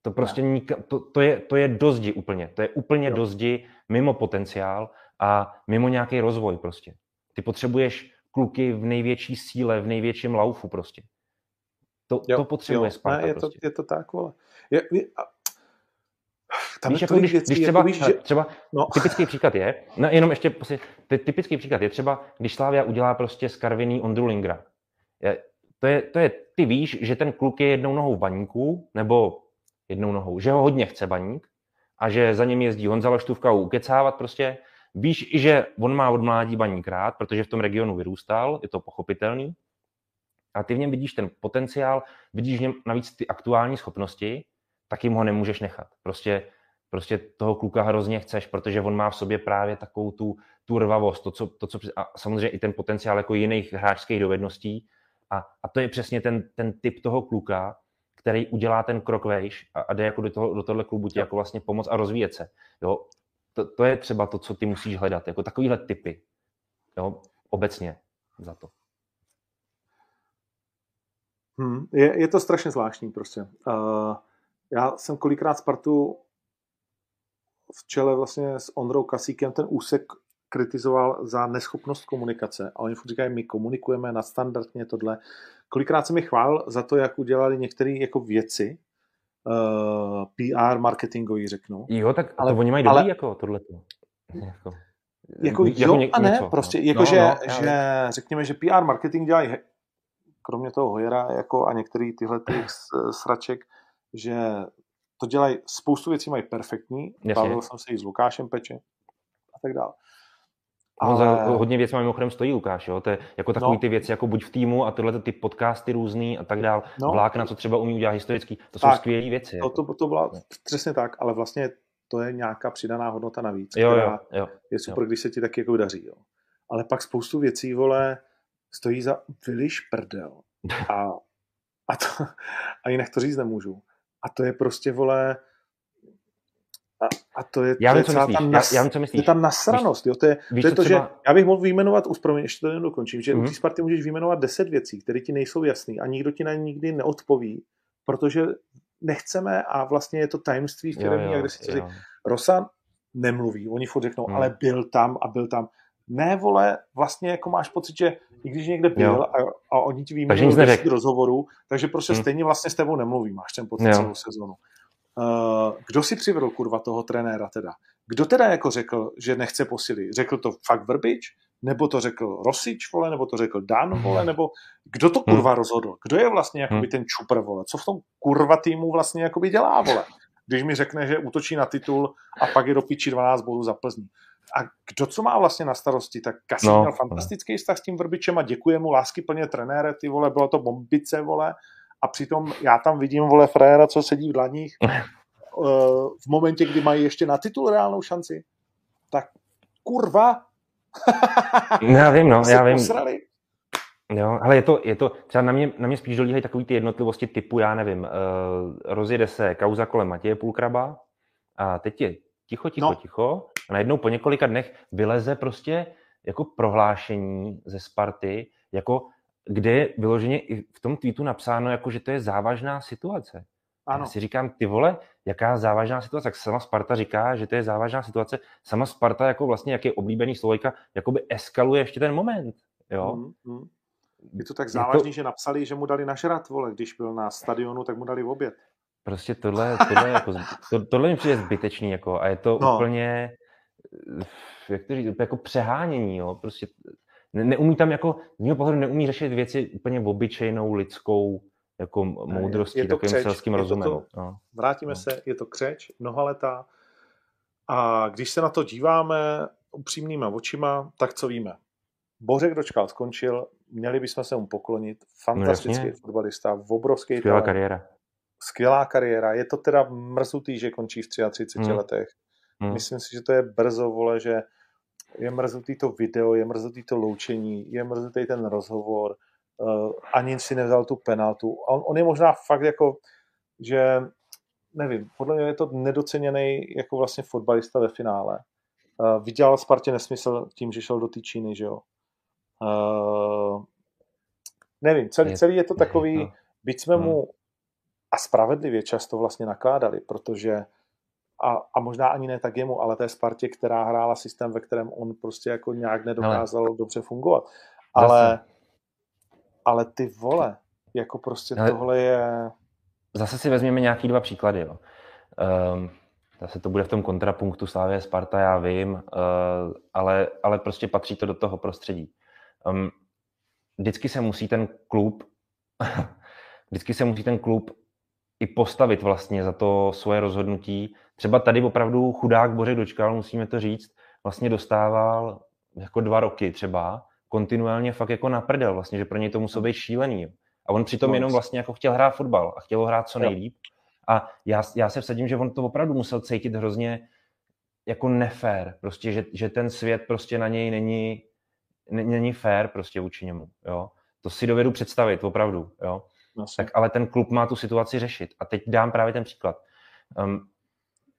To prostě nikam, to, to, je, to je dozdi úplně. To je úplně jo. dozdi mimo potenciál a mimo nějaký rozvoj prostě. Ty potřebuješ kluky v největší síle, v největším laufu prostě. To, jo, to potřebuje jo. Sparta ne, je, prostě. to, je to tak, vole. Je, je, a... Tam víš, jako když, věcí, když třeba, jako víš, že... třeba no. typický příklad je, no jenom ještě, prostě, typický příklad je třeba, když Slávia udělá prostě z Karviný Ondru Lingra. Je, to, je, to je, ty víš, že ten kluk je jednou nohou v baníku, nebo jednou nohou, že ho hodně chce baník a že za ním jezdí Honza Laštůvka ukecávat prostě Víš i, že on má od mládí baník rád, protože v tom regionu vyrůstal, je to pochopitelný. A ty v něm vidíš ten potenciál, vidíš v něm navíc ty aktuální schopnosti, tak jim ho nemůžeš nechat. Prostě, prostě toho kluka hrozně chceš, protože on má v sobě právě takovou tu, tu rvavost, to, co, to, co, a samozřejmě i ten potenciál jako jiných hráčských dovedností. A, a to je přesně ten, ten typ toho kluka, který udělá ten krok vejš a, a jde jako do, toho, do tohle klubu ti jako vlastně pomoct a rozvíjet se. Jo? To, to je třeba to, co ty musíš hledat, jako takovýhle typy, jo, obecně za to. Hmm, je, je to strašně zvláštní prostě. Uh, já jsem kolikrát Spartu v čele vlastně s Ondrou Kasíkem ten úsek kritizoval za neschopnost komunikace. A oni furt říkají, my komunikujeme nadstandardně tohle. Kolikrát jsem je chválil za to, jak udělali některé jako věci, uh, eh, PR marketingový, řeknu. Jo, tak ale, to oni mají dobrý ale, jako tohleto. Jako, jako, jako jo ně, a ne, něco, prostě, no. jako no, že, no, že řekněme, že PR marketing dělají kromě toho Hojera jako a některý tyhle těch sraček, že to dělají, spoustu věcí mají perfektní, bavil jsem se i s Lukášem Peče a tak dále. Ale... za hodně věcí mimochodem stojí Lukáš, jo? To je jako takový no. ty věci, jako buď v týmu a tyhle ty podcasty různý a tak dál. No. Vlákna, co třeba umí udělat historický, to tak, jsou skvělé věci. To, jako. to, to byla přesně tak, ale vlastně to je nějaká přidaná hodnota navíc, jo, která jo, jo, je super, jo. když se ti taky jako daří. Jo. Ale pak spoustu věcí, vole, stojí za vyliš prdel. [laughs] A, a, to, a jinak to říct nemůžu. A to je prostě, vole, a, a to je, já to vím, je celá ta nas, já, já vím, co myslíš. To je ta nasranost. Jo? To je, víš, to, je to třeba... že já bych mohl vyjmenovat, už promiň, ještě to jen dokončím, že mm-hmm. u mhm. té Sparty můžeš vyjmenovat deset věcí, které ti nejsou jasné a nikdo ti na ně nikdy neodpoví, protože nechceme a vlastně je to tajemství firmní, jak si říct, Rosa nemluví, oni furt řeknou, mm. ale byl tam a byl tam. Ne, vole, vlastně jako máš pocit, že i když někde byl a, a oni ti vyjmenují rozhovoru, takže prostě mm. stejně vlastně s tebou nemluví, máš ten pocit jo. celou sezonu. Uh, kdo si přivedl kurva toho trenéra teda? Kdo teda jako řekl, že nechce posily? Řekl to fakt Vrbič? Nebo to řekl Rosič, vole? Nebo to řekl Dan, vole? Nebo kdo to kurva hmm. rozhodl? Kdo je vlastně jakoby hmm. ten čupr, vole? Co v tom kurva týmu vlastně jakoby dělá, vole? Když mi řekne, že útočí na titul a pak je do piči 12 bodů za Plzní. A kdo co má vlastně na starosti? Tak Kasí no, měl fantastický vztah s tím Vrbičem a děkuje mu lásky plně trenére, ty vole, bylo to bombice, vole a přitom já tam vidím, vole, frajera, co sedí v dlaních [laughs] v momentě, kdy mají ještě na titul reálnou šanci. Tak kurva. já vím, no, [laughs] já vím. Posrali. Jo, ale je to, je to, třeba na mě, na mě spíš dolíhají takový ty jednotlivosti typu, já nevím, uh, rozjede se kauza kolem Matěje Půlkraba a teď je ticho, ticho, no. ticho a najednou po několika dnech vyleze prostě jako prohlášení ze Sparty, jako kde je vyloženě i v tom tweetu napsáno, jako že to je závažná situace. Ano. Já si říkám, ty vole, jaká závažná situace. Tak sama Sparta říká, že to je závažná situace. Sama Sparta jako vlastně, jak je oblíbený slovojka, jakoby eskaluje ještě ten moment. Jo? Mm, mm. Je to tak závažný, to... že napsali, že mu dali našrat, vole, když byl na stadionu, tak mu dali v oběd. Prostě tohle, tohle, jako, to, tohle mi přijde zbytečný, jako, a je to no. úplně, jak to říct, jako přehánění, jo, prostě neumí tam jako, z mého pohledu neumí řešit věci úplně obyčejnou lidskou jako moudrostí, je to takovým křeč, selským rozumem. To, no. Vrátíme no. se, je to křeč, mnoha leta. A když se na to díváme upřímnýma očima, tak co víme? Bořek Dočkal skončil, měli bychom se mu poklonit. Fantastický no, fotbalista, obrovský Skvělá talent. kariéra. Skvělá kariéra. Je to teda mrzutý, že končí v 33 hmm. letech. Hmm. Myslím si, že to je brzo, vole, že je mrzutý to video, je mrzutý to loučení, je mrzutý ten rozhovor, uh, ani si nevzal tu penaltu. On, on je možná fakt jako, že nevím, podle mě je to nedoceněný jako vlastně fotbalista ve finále. Uh, vydělal Spartě nesmysl tím, že šel do té Číny, že jo. Uh, nevím, celý, celý je to takový, byť jsme mu hmm. a spravedlivě často vlastně nakládali, protože a, a možná ani ne tak jemu, ale té Spartě, která hrála systém, ve kterém on prostě jako nějak nedokázal ale. dobře fungovat. Ale, ale ty vole, jako prostě ale. tohle je... Zase si vezměme nějaký dva příklady, jo. Um, zase to bude v tom kontrapunktu Slávě Sparta, já vím, uh, ale, ale prostě patří to do toho prostředí. Um, vždycky se musí ten klub [laughs] vždycky se musí ten klub i postavit vlastně za to svoje rozhodnutí. Třeba tady opravdu chudák Bořek dočkal, musíme to říct, vlastně dostával jako dva roky třeba, kontinuálně fakt jako na prdel vlastně, že pro něj to muselo být šílený. A on přitom no, jenom vlastně jako chtěl hrát fotbal a chtěl hrát co nejlíp. A já, já se vsadím, že on to opravdu musel cítit hrozně jako nefér, prostě, že, že ten svět prostě na něj není, není fér prostě vůči němu, jo. To si dovedu představit, opravdu, jo. Asi. Tak ale ten klub má tu situaci řešit. A teď dám právě ten příklad. Um,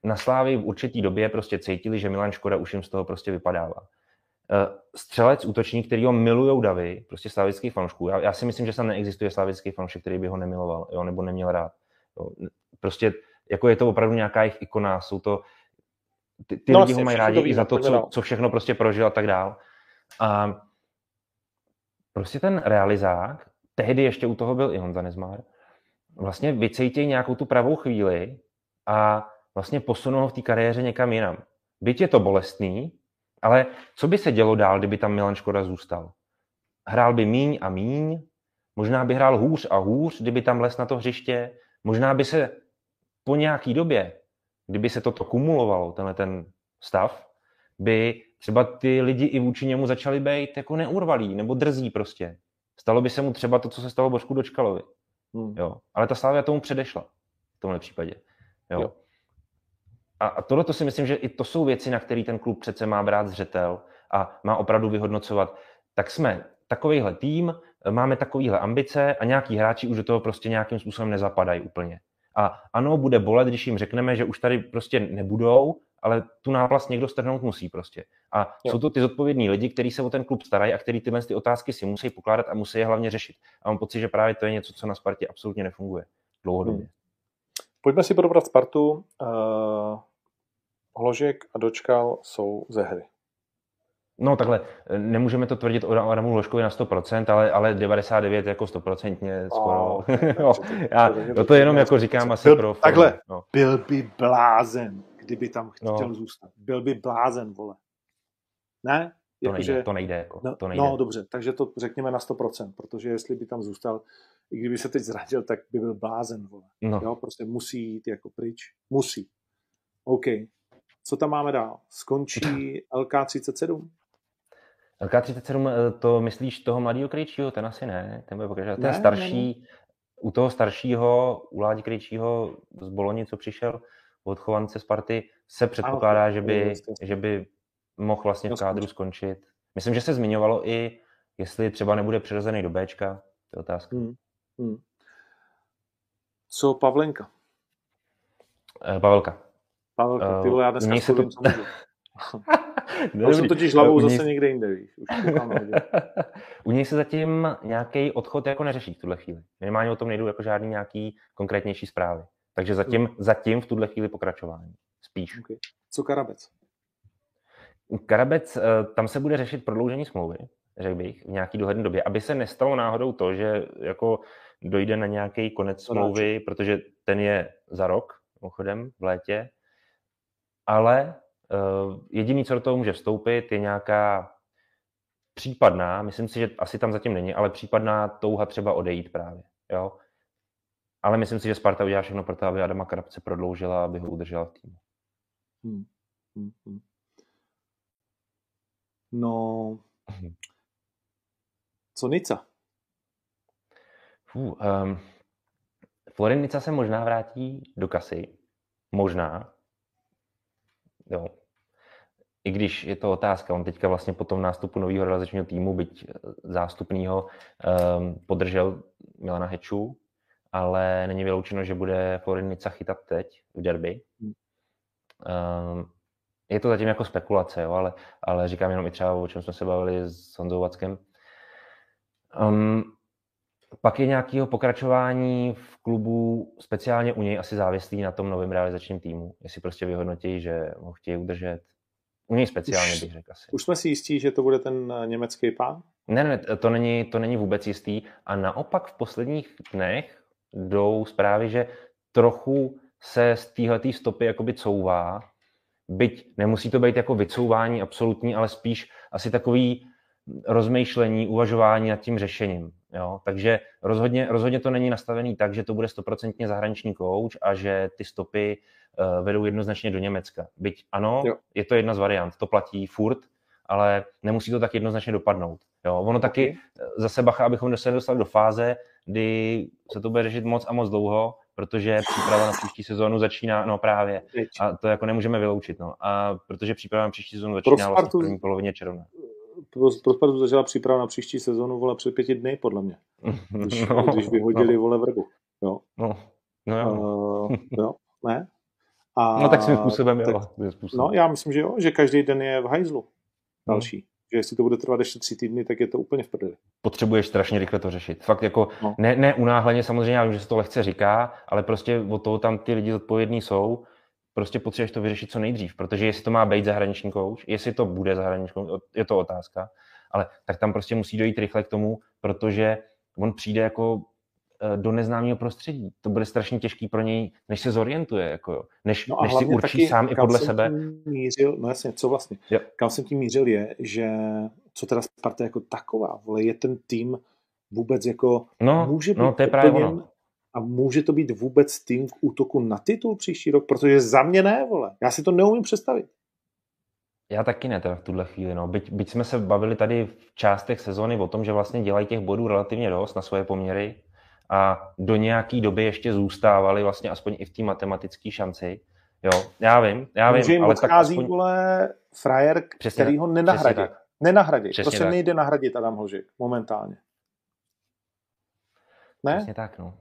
na Slávii v určitý době prostě cítili, že Milan Škoda už jim z toho prostě vypadává. Uh, střelec, útočník, který ho milujou davy, prostě slavický fanoušků. Já, já, si myslím, že tam neexistuje slavický fanoušek, který by ho nemiloval, jo, nebo neměl rád. Jo. Prostě jako je to opravdu nějaká jejich ikona, jsou to ty, ty no, lidi ho mají rádi i za to, co, co všechno prostě prožil a tak dál. A prostě ten realizák, tehdy ještě u toho byl i Honza Nezmar, vlastně vycejtěj nějakou tu pravou chvíli a vlastně posunul ho v té kariéře někam jinam. Byť je to bolestný, ale co by se dělo dál, kdyby tam Milan Škoda zůstal? Hrál by míň a míň, možná by hrál hůř a hůř, kdyby tam les na to hřiště, možná by se po nějaký době, kdyby se toto kumulovalo, tenhle ten stav, by třeba ty lidi i vůči němu začali být jako neurvalí nebo drzí prostě. Stalo by se mu třeba to, co se stalo Božku Dočkalovi. Hmm. Jo. Ale ta Slávia tomu předešla v tomhle případě. Jo. jo. A, a tohle to si myslím, že i to jsou věci, na které ten klub přece má brát zřetel a má opravdu vyhodnocovat. Tak jsme takovýhle tým, máme takovýhle ambice a nějaký hráči už do toho prostě nějakým způsobem nezapadají úplně. A ano, bude bolet, když jim řekneme, že už tady prostě nebudou, ale tu náplast někdo strhnout musí prostě. A jo. jsou to ty zodpovědní lidi, kteří se o ten klub starají a kteří tyhle ty otázky si musí pokládat a musí je hlavně řešit. A mám pocit, že právě to je něco, co na Spartě absolutně nefunguje dlouhodobě. Hmm. Pojďme si probrat Spartu. Uh, Hložek a Dočkal jsou ze hry. No takhle, nemůžeme to tvrdit o Adamu Hloškovi na 100%, ale, ale 99 jako 100% skoro. Oh, no, [laughs] já, no to jenom jako říkám asi byl, pro... Takhle, no. byl by blázen, kdyby tam chtěl no. zůstat. Byl by blázen, vole. Ne? To jako, nejde, že, to nejde. Jako, no, to nejde. no dobře, takže to řekněme na 100%, protože jestli by tam zůstal, i kdyby se teď zradil, tak by byl blázen, vole. No. Jo, prostě musí jít jako pryč. Musí. OK. Co tam máme dál? Skončí [clears throat] LK37? LK37, eh, to myslíš toho mladého Krejčího? Ten asi ne. Ten bude pokračovat. Ten ne, starší, u toho staršího, u Ládi Krejčího z Boloni, co přišel od chovance Sparty, se předpokládá, ano, že, by, že by mohl vlastně v kádru skončit. Myslím, že se zmiňovalo i, jestli třeba nebude přirozený do Bčka, to je otázka. Hmm. Hmm. Co Pavlenka? Uh, Pavelka. Pavelka, ty vole, já dneska se to... [laughs] Já jsem totiž hlavou zase někde jinde, víš. Už [laughs] U něj se zatím nějaký odchod jako neřeší v tuhle chvíli. Minimálně o tom nejdu jako žádný nějaký konkrétnější zprávy. Takže zatím, zatím v tuhle chvíli pokračování. Spíš. Okay. Co Karabec? Karabec, eh, tam se bude řešit prodloužení smlouvy, řekl bych, v nějaký dohledné době, aby se nestalo náhodou to, že jako dojde na nějaký konec smlouvy, protože ten je za rok, mimochodem, v létě, ale uh, jediný, co do toho může vstoupit, je nějaká případná, myslím si, že asi tam zatím není, ale případná touha třeba odejít právě. Jo? Ale myslím si, že Sparta udělá všechno pro to, aby Adama Krabce prodloužila, aby ho udržela v týmu. Hmm. Hmm. Hmm. No, co Nica? Uh, um, Florin Nica se možná vrátí do kasy. Možná. Jo. I když je to otázka, on teďka vlastně po tom nástupu nového realizačního týmu, byť zástupního, um, podržel Milana Heču, ale není vyloučeno, že bude Florin Nica chytat teď v derby. Um, je to zatím jako spekulace, jo, ale, ale říkám jenom i třeba, o čem jsme se bavili s Honzou Vackem. Um, pak je nějakého pokračování v klubu, speciálně u něj asi závislý na tom novém realizačním týmu. Jestli prostě vyhodnotí, že ho chtějí udržet. U něj speciálně už, bych řekl asi. Už jsme si jistí, že to bude ten eh, německý pán? Ne, ne, to není, to není vůbec jistý. A naopak v posledních dnech jdou zprávy, že trochu se z téhleté stopy jakoby couvá byť nemusí to být jako vycouvání absolutní, ale spíš asi takový rozmýšlení, uvažování nad tím řešením. Jo? Takže rozhodně, rozhodně to není nastavený tak, že to bude stoprocentně zahraniční kouč a že ty stopy uh, vedou jednoznačně do Německa. Byť ano, jo. je to jedna z variant, to platí furt, ale nemusí to tak jednoznačně dopadnout. Jo? Ono taky zase bacha, abychom se dostali do fáze, kdy se to bude řešit moc a moc dlouho, protože příprava na příští sezónu začíná, no právě, a to jako nemůžeme vyloučit, no, a protože příprava na příští sezónu začíná Spartu, vlastně v první polovině června. Pro, pro Spartu začala příprava na příští sezónu, vole, před pěti dny, podle mě, [laughs] když, no, když vyhodili, no. vole, vrbu, jo. No, no jo. Uh, jo, ne? A, no tak svým způsobem, tak, jo. Způsobem. No, já myslím, že jo, že každý den je v hajzlu další. Hmm že jestli to bude trvat ještě tři týdny, tak je to úplně v prdeli. Potřebuješ strašně rychle to řešit. Fakt jako no. ne, ne unáhleně, samozřejmě, já vím, že se to lehce říká, ale prostě od toho tam ty lidi zodpovědní jsou, prostě potřebuješ to vyřešit co nejdřív, protože jestli to má být zahraniční kouč, jestli to bude zahraniční kouč, je to otázka, ale tak tam prostě musí dojít rychle k tomu, protože on přijde jako do neznámého prostředí. To bude strašně těžký pro něj, než se zorientuje, jako jo. než, no než si určí taky, sám i podle sebe. Mířil, no jasně, co vlastně? Jo. Kam jsem tím mířil je, že co teda Sparta jako taková, vole, je ten tým vůbec jako, no, může být no, to je právě ono. a může to být vůbec tým k útoku na titul příští rok, protože za mě ne, vole. Já si to neumím představit. Já taky ne teda v tuhle chvíli. No. Byť, byť jsme se bavili tady v částech sezóny o tom, že vlastně dělají těch bodů relativně dost na svoje poměry, a do nějaké doby ještě zůstávali vlastně aspoň i v té matematické šanci. Jo, já vím, já vím. Že ale tak aspoň... vole, frajer, Přesně který ho nenahradí. Nenahradí. Přesně prostě tak. nejde nahradit Adam Hožek momentálně. Ne? Přesně tak, no.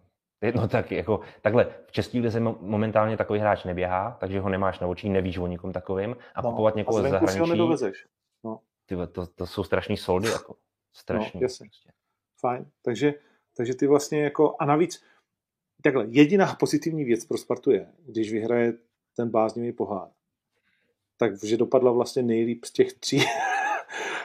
No tak jako, takhle, v České lize momentálně takový hráč neběhá, takže ho nemáš na očích, nevíš o nikom takovým a no, kupovat někoho z zahraničí. Si ho nedovezeš. No. Ty, to, to, jsou strašný soldy, jako. Strašný. No, jasně. Prostě. Fajn. Takže takže ty vlastně jako, a navíc, takhle, jediná pozitivní věc pro Spartu je, když vyhraje ten bláznivý pohár, takže dopadla vlastně nejlíp z těch tří [laughs]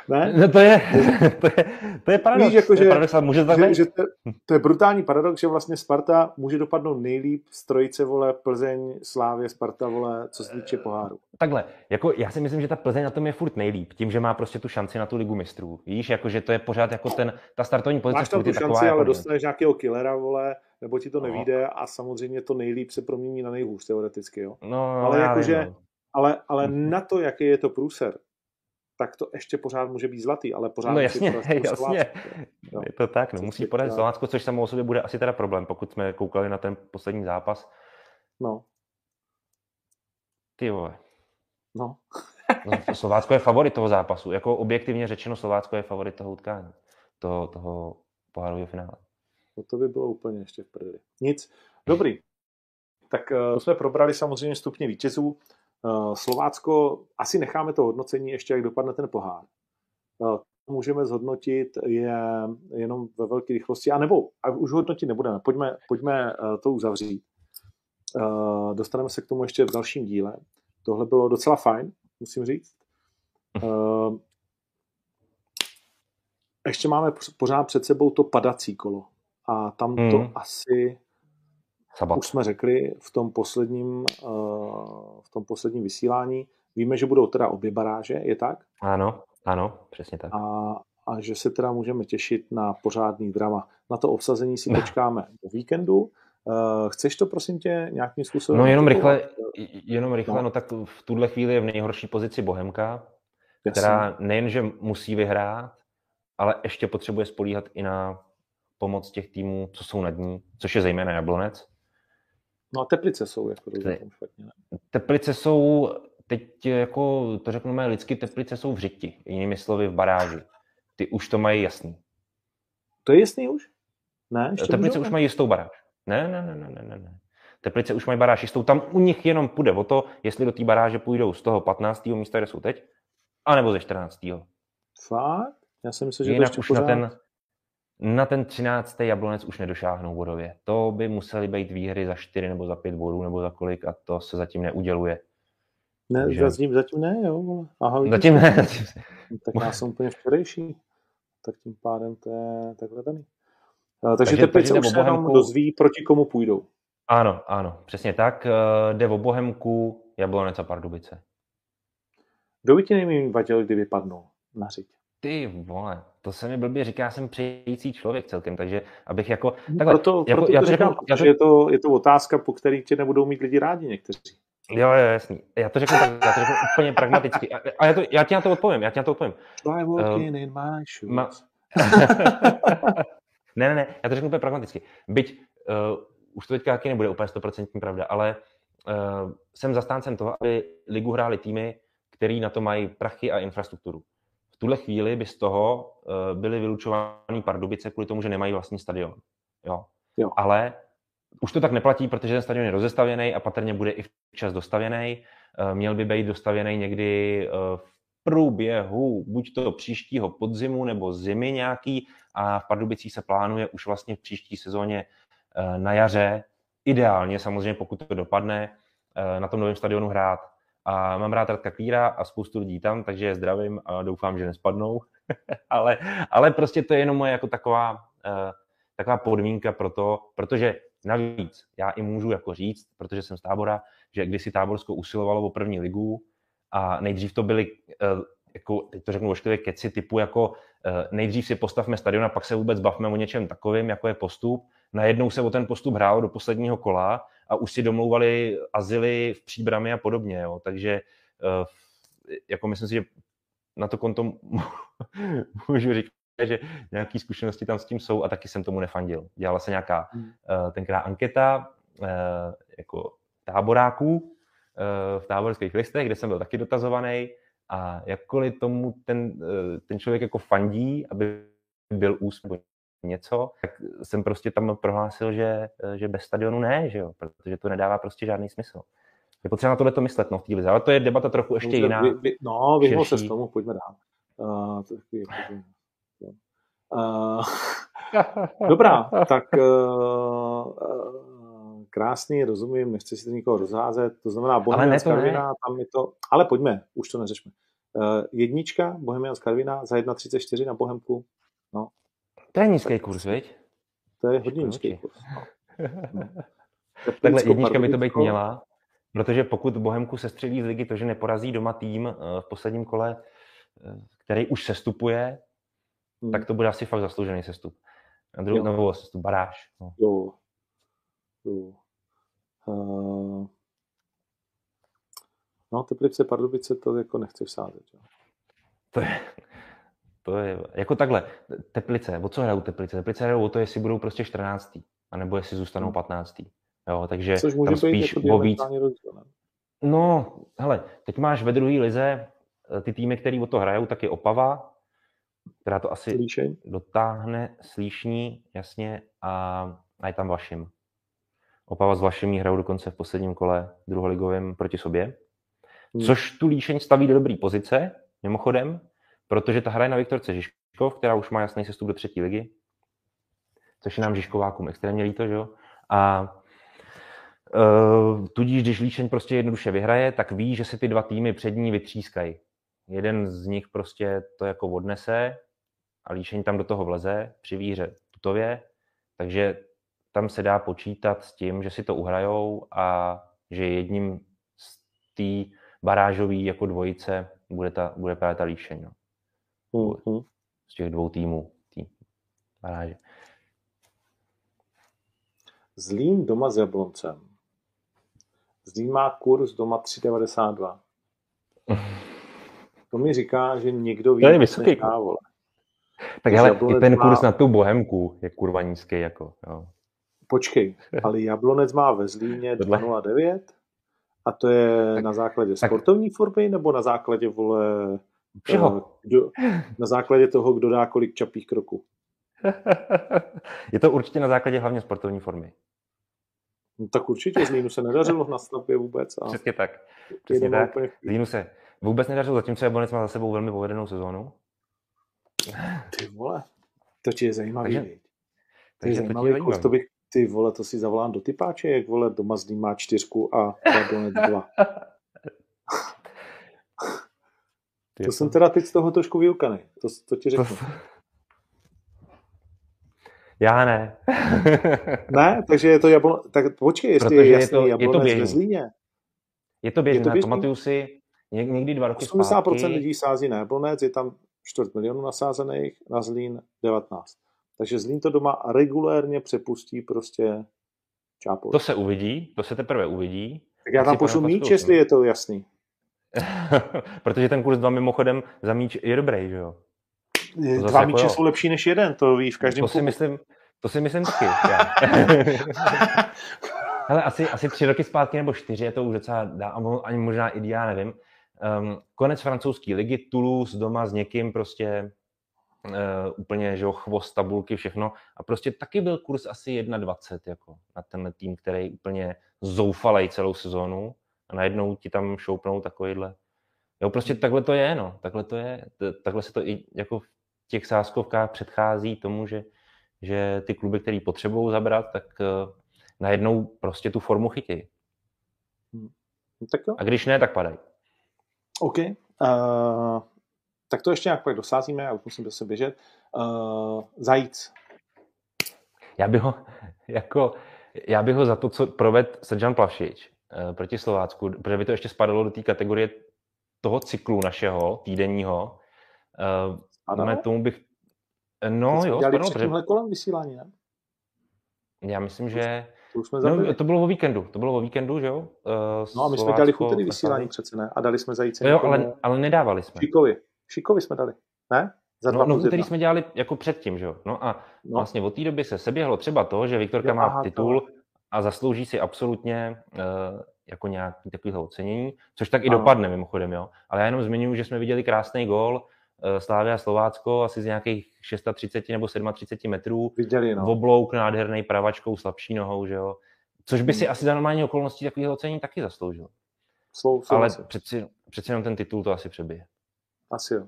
ne? No to je, [laughs] to je, to je paradox. Víš, jako, to je že, paradox, může to že, že to, to, je brutální paradox, že vlastně Sparta může dopadnout nejlíp z trojice, vole, Plzeň, Slávě, Sparta, vole, co se týče poháru. Takhle, jako já si myslím, že ta Plzeň na tom je furt nejlíp, tím, že má prostě tu šanci na tu ligu mistrů. Víš, jako, že to je pořád jako ten, ta startovní pozice. Máš tam tu šanci, ale jako dostaneš nějakého killera, vole, nebo ti to no. nevíde a samozřejmě to nejlíp se promění na nejhůř teoreticky, jo. No, ale jakože, no. ale, ale na to, jaký je to průser, tak to ještě pořád může být zlatý, ale pořád No jasně, [laughs] jasně. Jo. Je to tak, no, musí podat Slovácko, což samo o sobě bude asi teda problém, pokud jsme koukali na ten poslední zápas. No. Ty vole. No. no Slovácko je favorit toho zápasu. Jako objektivně řečeno, Slovácko je favorit toho utkání, toho, toho pohárového finále. No to by bylo úplně ještě v prdeli. Nic. Dobrý. Tak uh, jsme probrali samozřejmě stupně vítězů. Uh, Slovácko, asi necháme to hodnocení ještě, jak dopadne ten pohár. Uh, můžeme zhodnotit je jenom ve velké rychlosti, a nebo a už hodnotit nebudeme. Pojďme, pojďme uh, to uzavřít. Dostaneme se k tomu ještě v dalším díle. Tohle bylo docela fajn, musím říct. Ještě máme pořád před sebou to padací kolo. A tam to hmm. asi Sabat. už jsme řekli v tom posledním uh, v tom posledním vysílání. Víme, že budou teda obě baráže, je tak? Ano, ano, přesně tak. A, a že se teda můžeme těšit na pořádný drama. Na to obsazení si [laughs] počkáme do víkendu. Uh, chceš to prosím tě nějakým způsobem? No jenom rychle, jenom rychle, no. no tak v tuhle chvíli je v nejhorší pozici Bohemka, Jasně. která nejenže musí vyhrát, ale ještě potřebuje spolíhat i na pomoc těch týmů, co jsou nad ní, což je zejména Jablonec. No a Teplice jsou jako špatně. Teplice jsou, teď jako to řekneme lidsky, Teplice jsou v řiti, jinými slovy v baráži. Ty už to mají jasný. To je jasný už? Ne? Ještě Teplice už mají jistou baráž. Ne, ne, ne, ne, ne, ne. Teplice už mají baráž jistou. Tam u nich jenom půjde o to, jestli do té baráže půjdou z toho 15. místa, kde jsou teď, anebo ze 14. Fakt? Já jsem myslel, že Jinak už pořád... na ten, na ten 13. jablonec už nedošáhnou bodově. To by musely být výhry za 4 nebo za 5 bodů nebo za kolik a to se zatím neuděluje. Ne, Takže... zatím, zatím ne, jo. Aha, zatím ne. Zatím... Tak já jsem úplně včerejší. Tak tím pádem to je takhle daný. Takže, takže Teplice už se jenom dozví, proti komu půjdou. Ano, ano, přesně tak. Eh, jde o Bohemku, Jablonec a Pardubice. Kdo by ti nejméně vadil, kdyby padnul na řiď? Ty vole, to se mi blbě říká, já jsem přející člověk celkem, takže abych jako... No, takhle, proto, jako, proto já to říkám, řeknu, já to... je, to, je to otázka, po který tě nebudou mít lidi rádi někteří. Jo, jo, jasný. Já to řeknu, tak, já to řeknu úplně pragmaticky. A, a já, to, já ti na to odpovím, já ti na to odpovím. Walking um, in my shoes. Ma... [laughs] ne, ne, ne, já to řeknu úplně pragmaticky. Byť uh, už to teďka taky nebude úplně stoprocentní pravda, ale uh, jsem zastáncem toho, aby ligu hráli týmy, který na to mají prachy a infrastrukturu tuhle chvíli by z toho uh, byly vylučovány Pardubice kvůli tomu, že nemají vlastní stadion. Jo. Jo. Ale už to tak neplatí, protože ten stadion je rozestavěný a patrně bude i včas dostavěný. Uh, měl by být dostavěný někdy uh, v průběhu buď to příštího podzimu nebo zimy nějaký a v Pardubicích se plánuje už vlastně v příští sezóně na jaře, ideálně samozřejmě, pokud to dopadne, na tom novém stadionu hrát. A mám rád Radka Kvíra a spoustu lidí tam, takže je zdravím a doufám, že nespadnou. [laughs] ale, ale prostě to je jenom moje jako taková, uh, taková podmínka pro to, protože navíc já i můžu jako říct, protože jsem z tábora, že když si táborsko usilovalo o první ligu a nejdřív to byly uh, jako, teď to řeknu ošklivě, keci typu jako uh, nejdřív si postavme stadion a pak se vůbec bavme o něčem takovým, jako je postup. Najednou se o ten postup hrálo do posledního kola a už si domlouvali azyly v příbrami a podobně. Jo. Takže uh, jako myslím si, že na to konto [laughs] můžu říct, že nějaké zkušenosti tam s tím jsou a taky jsem tomu nefandil. Dělala se nějaká uh, tenkrát anketa uh, jako táboráků v táborských listech, kde jsem byl taky dotazovaný a jakkoliv tomu ten, ten člověk jako fandí, aby byl úspěch něco, tak jsem prostě tam prohlásil, že, že bez stadionu ne, že jo, protože to nedává prostě žádný smysl. Je potřeba na tohle to myslet, no, v té ale to je debata trochu ještě jiná. Vy, vy, no, vyhnul se z tomu, pojďme dál. Uh, to je, uh, [laughs] dobrá, tak uh, krásný, rozumím, nechci si to nikoho rozházet, to znamená Bohemian z Karvina, tam je to, ale pojďme, už to neřešme. Uh, jednička Bohemian z Karvina za 1,34 na Bohemku, no, to je nízký kurz, viď? To je hodně nízký kurz. No. [laughs] Takhle jednička by to být měla, protože pokud Bohemku se střelí z ligy to, že neporazí doma tým eh, v posledním kole, eh, který už sestupuje, hmm. tak to bude asi fakt zasloužený sestup. Na druhou nebo sestup, baráž. No. Jo. jo. Uh... No, Teplice, Pardubice, to jako nechceš sázet. Jo? To je, to je, jako takhle, Teplice, o co hrajou Teplice? Teplice hrajou o to, jestli budou prostě 14. anebo jestli zůstanou 15. Hmm. Jo, takže Což může tam spíš o víc. No, hele, teď máš ve druhé lize eh, ty týmy, které o to hrajou, tak je Opava, která to asi Líšeň. dotáhne, slíšní, jasně, a, a je tam Vašim. Opava s Vašimi hrajou dokonce v posledním kole druholigovém proti sobě. Hmm. Což tu líšeň staví do dobré pozice, mimochodem, protože ta hraje na Viktorce Žižkov, která už má jasný sestup do třetí ligy, což je nám Žižkovákům extrémně líto, že jo? A uh, tudíž, když líšeň prostě jednoduše vyhraje, tak ví, že se ty dva týmy před ní vytřískají. Jeden z nich prostě to jako odnese a líšeň tam do toho vleze při výhře tutově, takže tam se dá počítat s tím, že si to uhrajou a že jedním z té barážový jako dvojice bude, ta, bude právě ta líšeň. No. Mm-hmm. Z těch dvou týmů. Tým baráže. Zlín doma s Jabloncem. Zlín má kurz doma 3,92. [laughs] To mi říká, že někdo ví, To je vysoký vole. Tak hele, i ten má- kurz na tu bohemku je kurva nízký. Jako, jo. Počkej, [laughs] ale Jablonec má ve Zlíně Tohle. 2,09 a to je Tak- na základě tak- sportovní formy nebo na základě, vole, Všeho. eh, kdo, na základě toho, kdo dá kolik čapých kroků. [laughs] je to určitě na základě hlavně sportovní formy. No, tak určitě Zlínu se nedařilo na stavbě vůbec a Přesně tak. Přesně tak. úplně Zlínu se vůbec nedařilo, zatímco Jablonec má za sebou velmi povedenou sezónu. Ty vole, to ti je zajímavý, Takže-? To je Takže to je zajímavý kurz, zajímavý. to bych, ty vole, to si zavolám do typáče, jak vole, doma Zlín má čtyřku a Jablonec dva. [laughs] Ty To jsem teda teď z toho trošku vyukaný, to, to ti to... řeknu. Já ne. [laughs] Ne, takže je to Jablonec, tak počkej, jestli Protože je je jasný to- je to Jablonec běžný. ve Zlíně. je to běžné, Je to běžný? pamatuju si něk- někdy dva roky 80% zpátky. lidí sází na Jablonec, je tam čtvrt milionu nasázených, na Zlín 19. Takže Zlín to doma regulérně přepustí prostě čápou. To se uvidí, to se teprve uvidí. tak já tam pošlu míč, jestli je to jasný. [laughs] Protože ten kurz 2 mimochodem za míč je dobrý, že jo? zase Dva jako míče jo. jsou lepší než jeden, to ví v každém To si klubu. myslím, to si myslím taky. [laughs] [laughs] Hele, asi, asi tři roky zpátky nebo čtyři, je to už docela dá, ani možná i já nevím. Um, konec francouzské ligy, Toulouse doma s někým prostě uh, úplně, že jo, chvost tabulky, všechno. A prostě taky byl kurz asi 1,20 jako na tenhle tým, který úplně zoufalej celou sezónu a najednou ti tam šoupnou takovýhle. Jo, prostě takhle to je, no. Takhle to je. Takhle se to i jako v těch sázkovkách předchází tomu, že, že ty kluby, který potřebují zabrat, tak uh, najednou prostě tu formu chytí. No, tak jo. A když ne, tak padají. OK. Uh, tak to ještě nějak pak dosázíme, já už musím zase běžet. Uh, zajíc. Já bych ho, [laughs] jako, já bych ho za to, co proved Srdžan Plavšič proti Slovácku, protože by to ještě spadalo do té kategorie toho cyklu našeho, týdenního, Spadalo? ne, tomu bych... No Teď jsme jo, spadalo, před protože kolem vysílání, ne? já myslím, že... To už jsme. No, to bylo o víkendu, to bylo o víkendu, že jo? Uh, No a my jsme Slovácko, v úterý Slávy. vysílání přece, ne? A dali jsme zajíce Jo, ale, ale nedávali jsme. Šikovi. Šikovi jsme dali, ne? Za dva No, no jedna. jsme dělali jako předtím, že jo? No a No. vlastně od té doby se seběhlo třeba to, že Viktorka Jo, má aha, titul a zaslouží si absolutně uh, jako nějaký takovýhle ocenění, což tak i Ano. dopadne mimochodem, jo. Ale já jenom zmiňuji, že jsme viděli krásný gól uh, Slávia Slovácko asi z nějakých 630 nebo 37 metrů, Viděli, no. v oblouk nádherný pravačkou, slabší nohou, že jo. Což by si Hmm. asi za normální okolností takového ocenění taky zasloužil. Svou Ale přeci, přeci jenom ten titul to asi přebije. asi jo.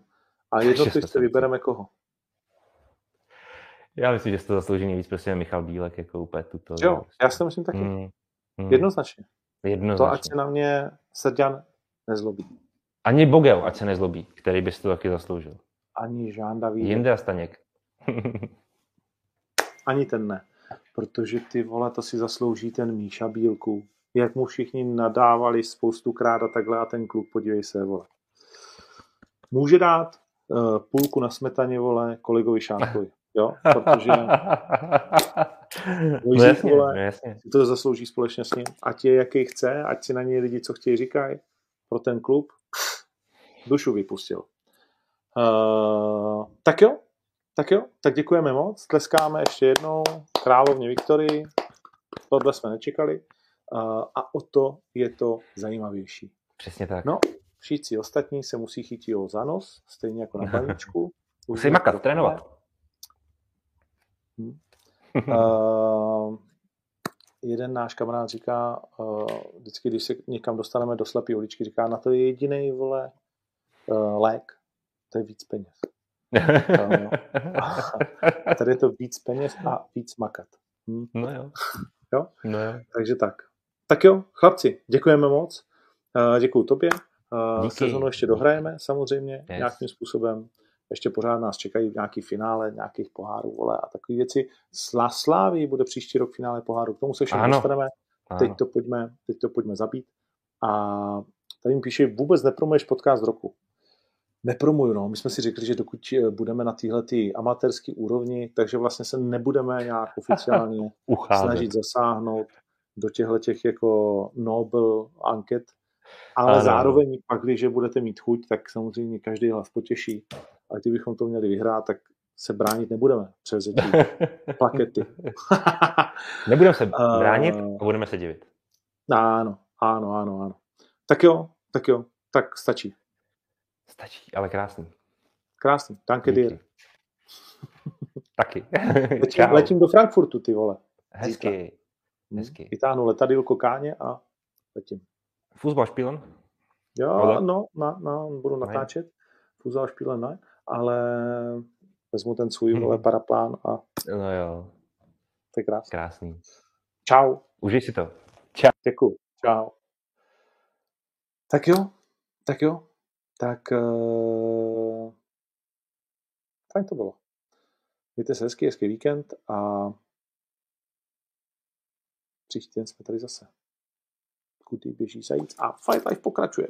A jednotlivce [laughs] 600. vybereme koho? Já myslím, že to zaslouží nejvíc prostě Michal Bílek, jako úplně tuto. Jo, já si to myslím taky. Hmm. Hmm. Jednoznačně. To Jednoznačně. ať se na mě Srďan nezlobí. Ani Bogel, ať se nezlobí, který by si to taky zasloužil. Ani Žán Davíd, Jinde a Staněk. [laughs] ani ten ne. Protože ty vole, to si zaslouží ten Míša Bílku. Jak mu všichni nadávali spoustu krát a takhle a ten kluk, podívej se, vole. Může dát uh, půlku na smetaně, vole, kolegovi Šánkovi. Jo, protože [laughs] no Vojtěch, jasně, vole. no jasně. si to zaslouží společně s ním. Ať je jaký chce, ať si na něj lidi, co chtějí, říkají. Pro ten klub dušu vypustil. Uh, tak jo, tak jo, tak děkujeme moc, tleskáme ještě jednou královně Viktorii, tohle jsme nečekali uh, a o to je to zajímavější. Přesně tak. No, všichni ostatní se musí chytit o za nos, stejně jako na [laughs] paničku. Musí makat, trénovat. Hmm. uh, [laughs] jeden náš kamarád říká, uh, vždycky, když se někam dostaneme do slepé uličky, říká, na to je jediný vole uh, lék, to je víc peněz. [laughs] uh, a tady je to víc peněz a víc makat. Hm? No jo. jo? No jo. Takže tak. Tak jo, chlapci, děkujeme moc. Uh, děkuju tobě. Uh, sezonu ještě dohrajeme samozřejmě yes. nějakým způsobem. Ještě pořád nás čekají nějaký finále, nějakých pohárů, vole, a takové věci. Slá Slávy bude příští rok finále poháru, k tomu se všechno dostaneme. Teď to, pojďme, teď to pojďme zabít. A tady mi píše, vůbec nepromuješ podcast roku. Nepromuju, no. My jsme si řekli, že dokud eh, budeme na téhle amatérské úrovni, takže vlastně se nebudeme nějak [laughs] oficiálně snažit zasáhnout do těchto těch jako Nobel anket, ale ano. zároveň pak, když budete mít chuť, tak samozřejmě každý hlas potěší. A kdybychom to měli vyhrát, tak se bránit nebudeme přes [laughs] ty plakety. [laughs] nebudeme se [laughs] bránit a budeme se divit. Ano, ano, ano, ano. Tak jo, tak jo, tak stačí. Stačí, ale krásný. Krásný, danke dir. Taky. letím, letím do Frankfurtu, ty vole. Hezky. Zítra. Hezky. Vytáhnu letadílko káně a letím. Fuzbal špílen? Jo, Oder? no, na, na, budu natáčet. Fuzbal špílen ne, ale vezmu ten svůj hmm. paraplán a... No jo. To je krásný. Krásný. Čau. Užij si to. Čau. Děkuji. Čau. Tak jo, tak jo, tak uh, fajn to bylo. Mějte se hezký, hezký víkend a příští den jsme tady zase. Kudy běží zajíc a Fight Life pokračuje.